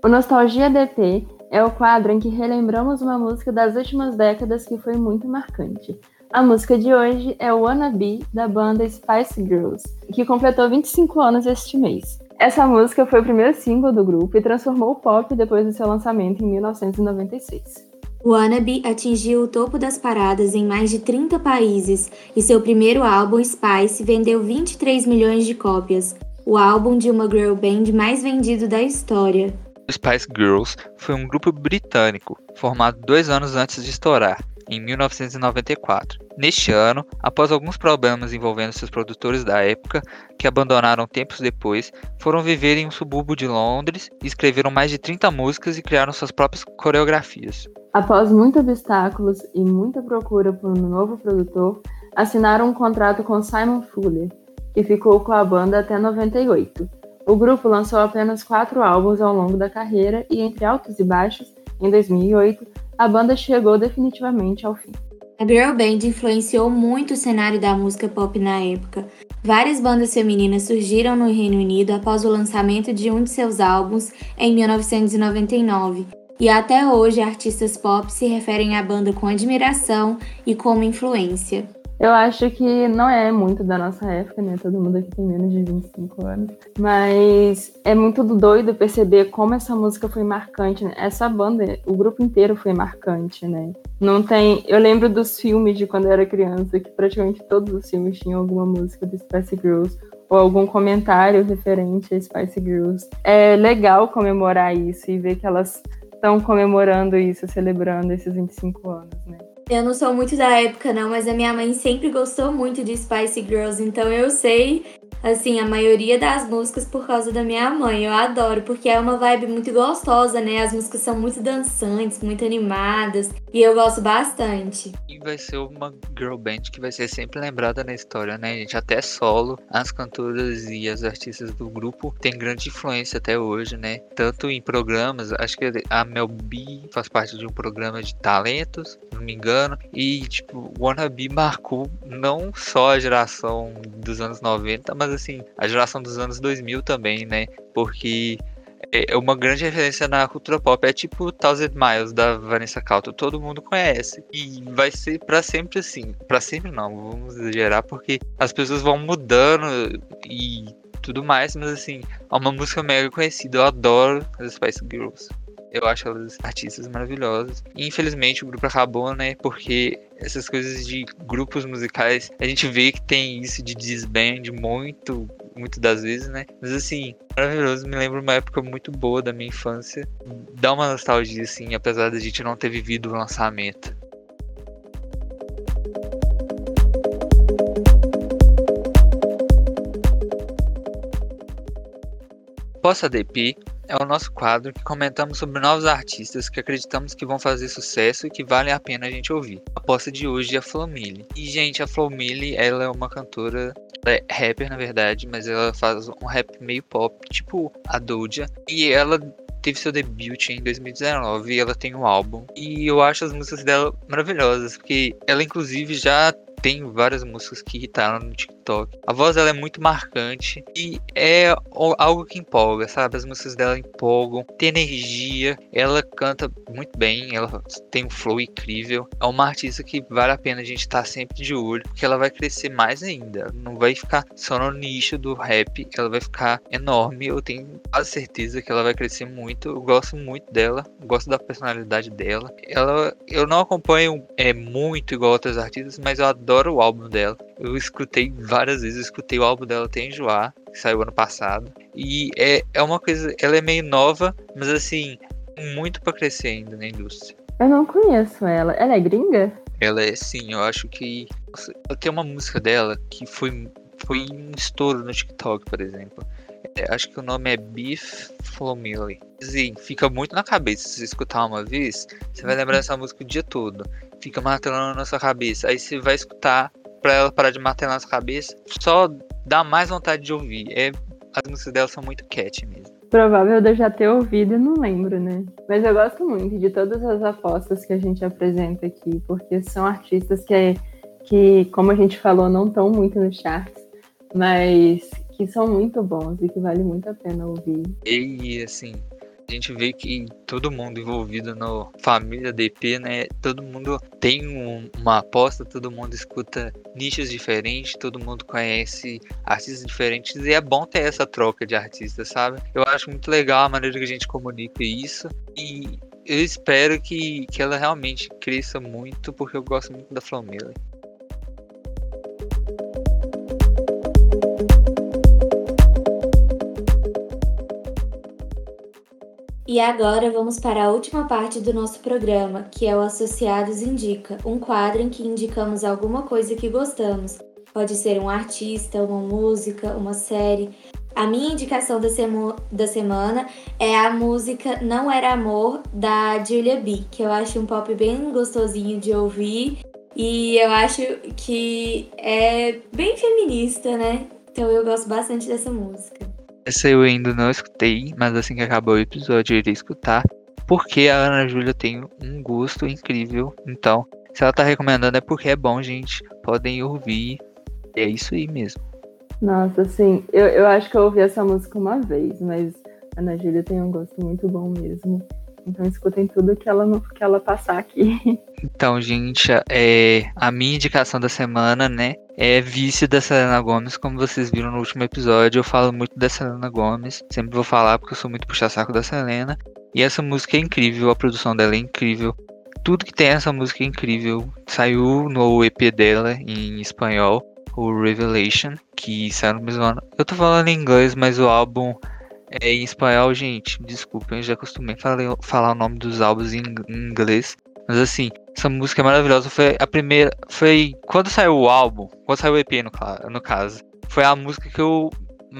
O Nostalgia DP é o quadro em que relembramos uma música das últimas décadas que foi muito marcante. A música de hoje é o Wanna Be, da banda Spice Girls, que completou 25 anos este mês. Essa música foi o primeiro single do grupo e transformou o pop depois do seu lançamento em 1996. Wannabe atingiu o topo das paradas em mais de 30 países e seu primeiro álbum, Spice, vendeu 23 milhões de cópias, o álbum de uma girl band mais vendido da história. Spice Girls foi um grupo britânico formado dois anos antes de estourar, em 1994. Neste ano, após alguns problemas envolvendo seus produtores da época, que abandonaram tempos depois, foram viver em um subúrbio de Londres, escreveram mais de 30 músicas e criaram suas próprias coreografias. Após muitos obstáculos e muita procura por um novo produtor, assinaram um contrato com Simon Fuller, que ficou com a banda até 98. O grupo lançou apenas quatro álbuns ao longo da carreira e, entre altos e baixos, em 2008, a banda chegou definitivamente ao fim. A girl band influenciou muito o cenário da música pop na época. Várias bandas femininas surgiram no Reino Unido após o lançamento de um de seus álbuns em 1999, e até hoje artistas pop se referem à banda com admiração e como influência. Eu acho que não é muito da nossa época, né? Todo mundo aqui tem menos de 25 anos. Mas é muito doido perceber como essa música foi marcante. Né? Essa banda, o grupo inteiro foi marcante, né? Não tem. Eu lembro dos filmes de quando eu era criança, que praticamente todos os filmes tinham alguma música do Spice Girls ou algum comentário referente a Spice Girls. É legal comemorar isso e ver que elas estão comemorando isso, celebrando esses 25 anos, né? Eu não sou muito da época, não, mas a minha mãe sempre gostou muito de Spice Girls, então eu sei assim, a maioria das músicas por causa da minha mãe. Eu adoro, porque é uma vibe muito gostosa, né? As músicas são muito dançantes, muito animadas, e eu gosto bastante. E vai ser uma girl band que vai ser sempre lembrada na história, né, gente? Até solo, as cantoras e as artistas do grupo têm grande influência até hoje, né? Tanto em programas, acho que a Mel B faz parte de um programa de talentos, se não me engano, e, tipo, Wannabe marcou não só a geração dos anos 90, mas assim, a geração dos anos 2000 também, né? Porque é uma grande referência na cultura pop. É tipo Thousand Miles da Vanessa Calto, todo mundo conhece. E vai ser para sempre assim. para sempre não, vamos exagerar, porque as pessoas vão mudando e tudo mais, mas assim, é uma música mega conhecida. Eu adoro as Spice Girls. Eu acho elas artistas maravilhosas. E, infelizmente o grupo acabou, né? Porque essas coisas de grupos musicais, a gente vê que tem isso de disband muito, muito das vezes, né? Mas assim, maravilhoso, me lembra uma época muito boa da minha infância. Dá uma nostalgia, assim, apesar da gente não ter vivido o lançamento. Possa DP é o nosso quadro que comentamos sobre novos artistas que acreditamos que vão fazer sucesso e que valem a pena a gente ouvir. A aposta de hoje é a Flomili. E, gente, a Flomili, ela é uma cantora, é rapper na verdade, mas ela faz um rap meio pop, tipo a Doja. E ela teve seu debut em 2019 e ela tem um álbum. E eu acho as músicas dela maravilhosas, porque ela inclusive já tem várias músicas que irritaram no TikTok. A voz dela é muito marcante e é algo que empolga, sabe? As músicas dela empolgam, tem energia, ela canta muito bem, ela tem um flow incrível. É uma artista que vale a pena a gente estar tá sempre de olho, porque ela vai crescer mais ainda. Não vai ficar só no nicho do rap, ela vai ficar enorme. Eu tenho quase certeza que ela vai crescer muito. Eu gosto muito dela, gosto da personalidade dela. Ela, eu não acompanho é muito igual outras artistas, mas eu adoro o álbum dela. Eu escutei várias vezes, eu escutei o álbum dela até enjoar, que saiu ano passado. E é, é uma coisa, ela é meio nova, mas assim, muito para crescer ainda na indústria. Eu não conheço ela. Ela é gringa? Ela é sim, eu acho que. Tem uma música dela que foi, foi um estouro no TikTok, por exemplo. É, acho que o nome é Beef Flomily. Sim, fica muito na cabeça. Se você escutar uma vez, você vai lembrar dessa música o dia todo. Fica martelando na sua cabeça. Aí você vai escutar pra ela parar de martelar na sua cabeça. Só dá mais vontade de ouvir. É, as músicas dela são muito cat mesmo. Provável de eu já ter ouvido e não lembro, né? Mas eu gosto muito de todas as apostas que a gente apresenta aqui, porque são artistas que, que como a gente falou, não estão muito no charts, mas que são muito bons e que vale muito a pena ouvir. E assim, a gente vê que todo mundo envolvido no família DP, né? Todo mundo tem um, uma aposta, todo mundo escuta nichos diferentes, todo mundo conhece artistas diferentes e é bom ter essa troca de artistas, sabe? Eu acho muito legal a maneira que a gente comunica isso e eu espero que, que ela realmente cresça muito porque eu gosto muito da Flamengo. E agora vamos para a última parte do nosso programa, que é o Associados Indica, um quadro em que indicamos alguma coisa que gostamos. Pode ser um artista, uma música, uma série. A minha indicação da, semo da semana é a música Não Era Amor, da Julia B, que eu acho um pop bem gostosinho de ouvir e eu acho que é bem feminista, né? Então eu gosto bastante dessa música. Essa eu ainda não escutei, mas assim que acabar o episódio eu irei escutar. Porque a Ana Júlia tem um gosto incrível. Então, se ela tá recomendando é porque é bom, gente. Podem ouvir. É isso aí mesmo. Nossa, sim. Eu, eu acho que eu ouvi essa música uma vez, mas a Ana Júlia tem um gosto muito bom mesmo. Então escutem tudo que ela, que ela passar aqui. Então, gente, é, a minha indicação da semana, né? É Vício da Selena Gomes, como vocês viram no último episódio, eu falo muito da Selena Gomes. Sempre vou falar porque eu sou muito puxa-saco da Selena. E essa música é incrível, a produção dela é incrível. Tudo que tem essa música é incrível. Saiu no EP dela em espanhol, o Revelation, que saiu no mesmo ano. Eu tô falando em inglês, mas o álbum é, em espanhol, gente, desculpem, eu já acostumei a falar o nome dos álbuns em, inglês. Mas assim, essa música é maravilhosa. Foi a primeira. Foi quando saiu o álbum, quando saiu o EP no, no caso. foi a música que eu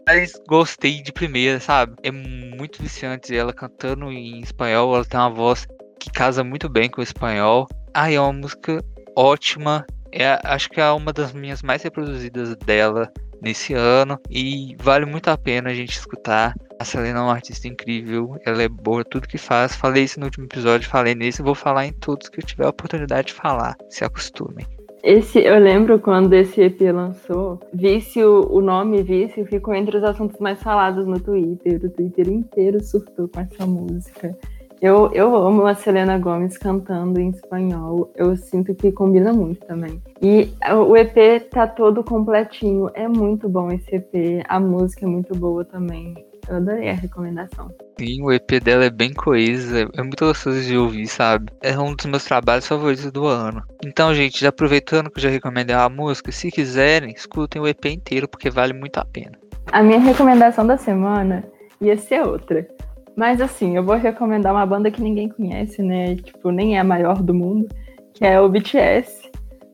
mais gostei de primeira, sabe? É muito viciante ela cantando em espanhol, ela tem uma voz que casa muito bem com o espanhol. Ah, é uma música ótima. É, acho que é uma das minhas mais reproduzidas dela nesse ano e vale muito a pena a gente escutar. A Selena é uma artista incrível, ela é boa tudo que faz. Falei isso no último episódio, falei nesse e vou falar em todos que eu tiver a oportunidade de falar. Se acostumem. Esse, eu lembro quando esse EP lançou, Vício, o nome Vício ficou entre os assuntos mais falados no Twitter. O Twitter inteiro surtou com essa música. Eu, eu amo a Selena Gomes cantando em espanhol. Eu sinto que combina muito também. E o EP tá todo completinho. É muito bom esse EP. A música é muito boa também. Eu adorei a recomendação. Sim, o EP dela é bem coeso, é muito gostoso de ouvir, sabe? É um dos meus trabalhos favoritos do ano. Então, gente, já aproveitando que eu já recomendei a música, se quiserem, escutem o EP inteiro, porque vale muito a pena. A minha recomendação da semana ia ser outra. Mas assim, eu vou recomendar uma banda que ninguém conhece, né? Tipo, nem é a maior do mundo, que é o BTS.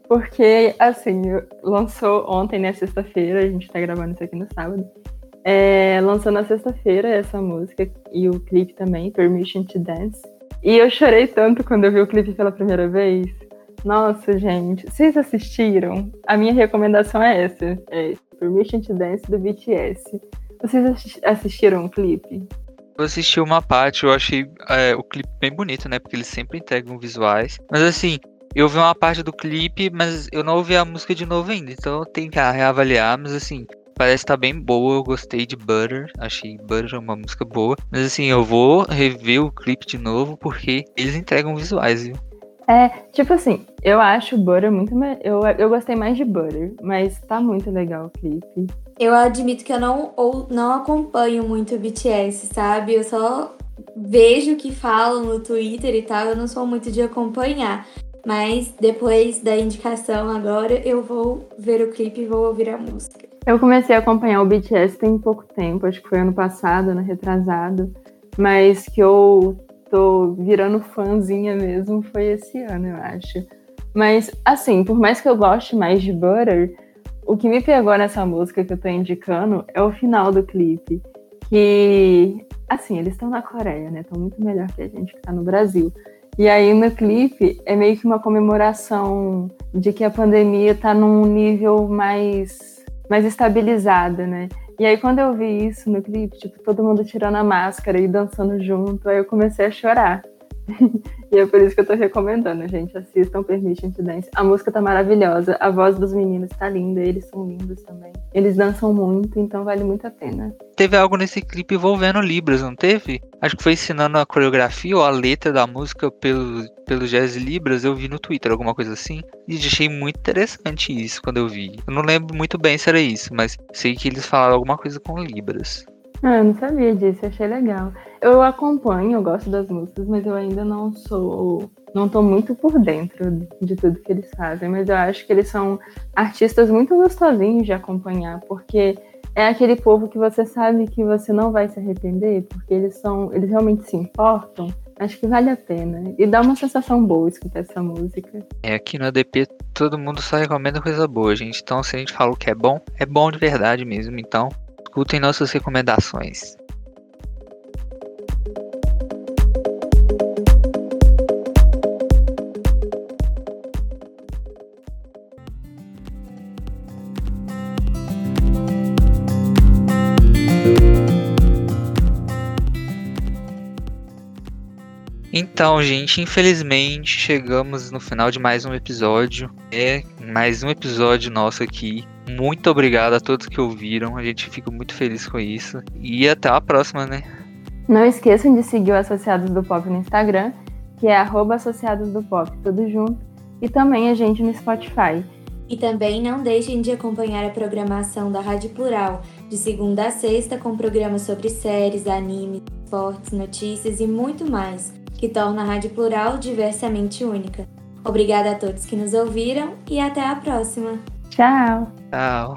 Porque, assim, lançou ontem, né, sexta-feira, a gente tá gravando isso aqui no sábado. É, lançou na sexta-feira essa música e o clipe também, Permission to Dance. E eu chorei tanto quando eu vi o clipe pela primeira vez. Nossa, gente, vocês assistiram? A minha recomendação é essa: é Permission to Dance do BTS. Vocês assistiram o clipe? Eu assisti uma parte, eu achei é, o clipe bem bonito, né? Porque eles sempre entregam visuais. Mas assim, eu vi uma parte do clipe, mas eu não ouvi a música de novo ainda. Então eu que reavaliar. Mas assim, parece estar tá bem boa. Eu gostei de Butter. Achei Butter uma música boa. Mas assim, eu vou rever o clipe de novo porque eles entregam visuais, viu? É, tipo assim, eu acho Butter muito. Eu, eu gostei mais de Butter, mas tá muito legal o clipe. Eu admito que eu não, ou, não acompanho muito o BTS, sabe? Eu só vejo o que falam no Twitter e tal, eu não sou muito de acompanhar. Mas depois da indicação agora, eu vou ver o clipe e vou ouvir a música. Eu comecei a acompanhar o BTS tem pouco tempo, acho que foi ano passado, ano retrasado, mas que eu tô virando fãzinha mesmo foi esse ano, eu acho. Mas, assim, por mais que eu goste mais de Butter, o que me pegou nessa música que eu tô indicando é o final do clipe. Que, assim, eles estão na Coreia, né? Estão muito melhor que a gente que tá no Brasil. E aí no clipe é meio que uma comemoração de que a pandemia tá num nível mais, mais estabilizado, né? E aí quando eu vi isso no clipe, tipo, todo mundo tirando a máscara e dançando junto, aí eu comecei a chorar. e é por isso que eu tô recomendando, gente. Assistam Permission to Dance. A música tá maravilhosa, a voz dos meninos tá linda, eles são lindos também. Eles dançam muito, então vale muito a pena. Teve algo nesse clipe envolvendo Libras, não teve? Acho que foi ensinando a coreografia ou a letra da música pelo, pelo Jazz Libras, eu vi no Twitter, alguma coisa assim. E achei muito interessante isso quando eu vi. Eu não lembro muito bem se era isso, mas sei que eles falaram alguma coisa com Libras. Ah, não sabia disso, achei legal. Eu acompanho, eu gosto das músicas, mas eu ainda não sou. Não tô muito por dentro de tudo que eles fazem, mas eu acho que eles são artistas muito gostosinhos de acompanhar, porque é aquele povo que você sabe que você não vai se arrepender, porque eles são. Eles realmente se importam. Acho que vale a pena. E dá uma sensação boa escutar essa música. É, aqui no ADP todo mundo só recomenda coisa boa, gente. Então se a gente falou que é bom, é bom de verdade mesmo. Então escutem nossas recomendações. Então, gente, infelizmente chegamos no final de mais um episódio. É mais um episódio nosso aqui. Muito obrigado a todos que ouviram. A gente fica muito feliz com isso. E até a próxima, né? Não esqueçam de seguir o Associados do Pop no Instagram, que é Associados do Pop, tudo junto. E também a gente no Spotify. E também não deixem de acompanhar a programação da Rádio Plural, de segunda a sexta, com programas sobre séries, animes, esportes, notícias e muito mais que torna a Rádio Plural diversamente única. Obrigada a todos que nos ouviram e até a próxima. Tchau. Oh.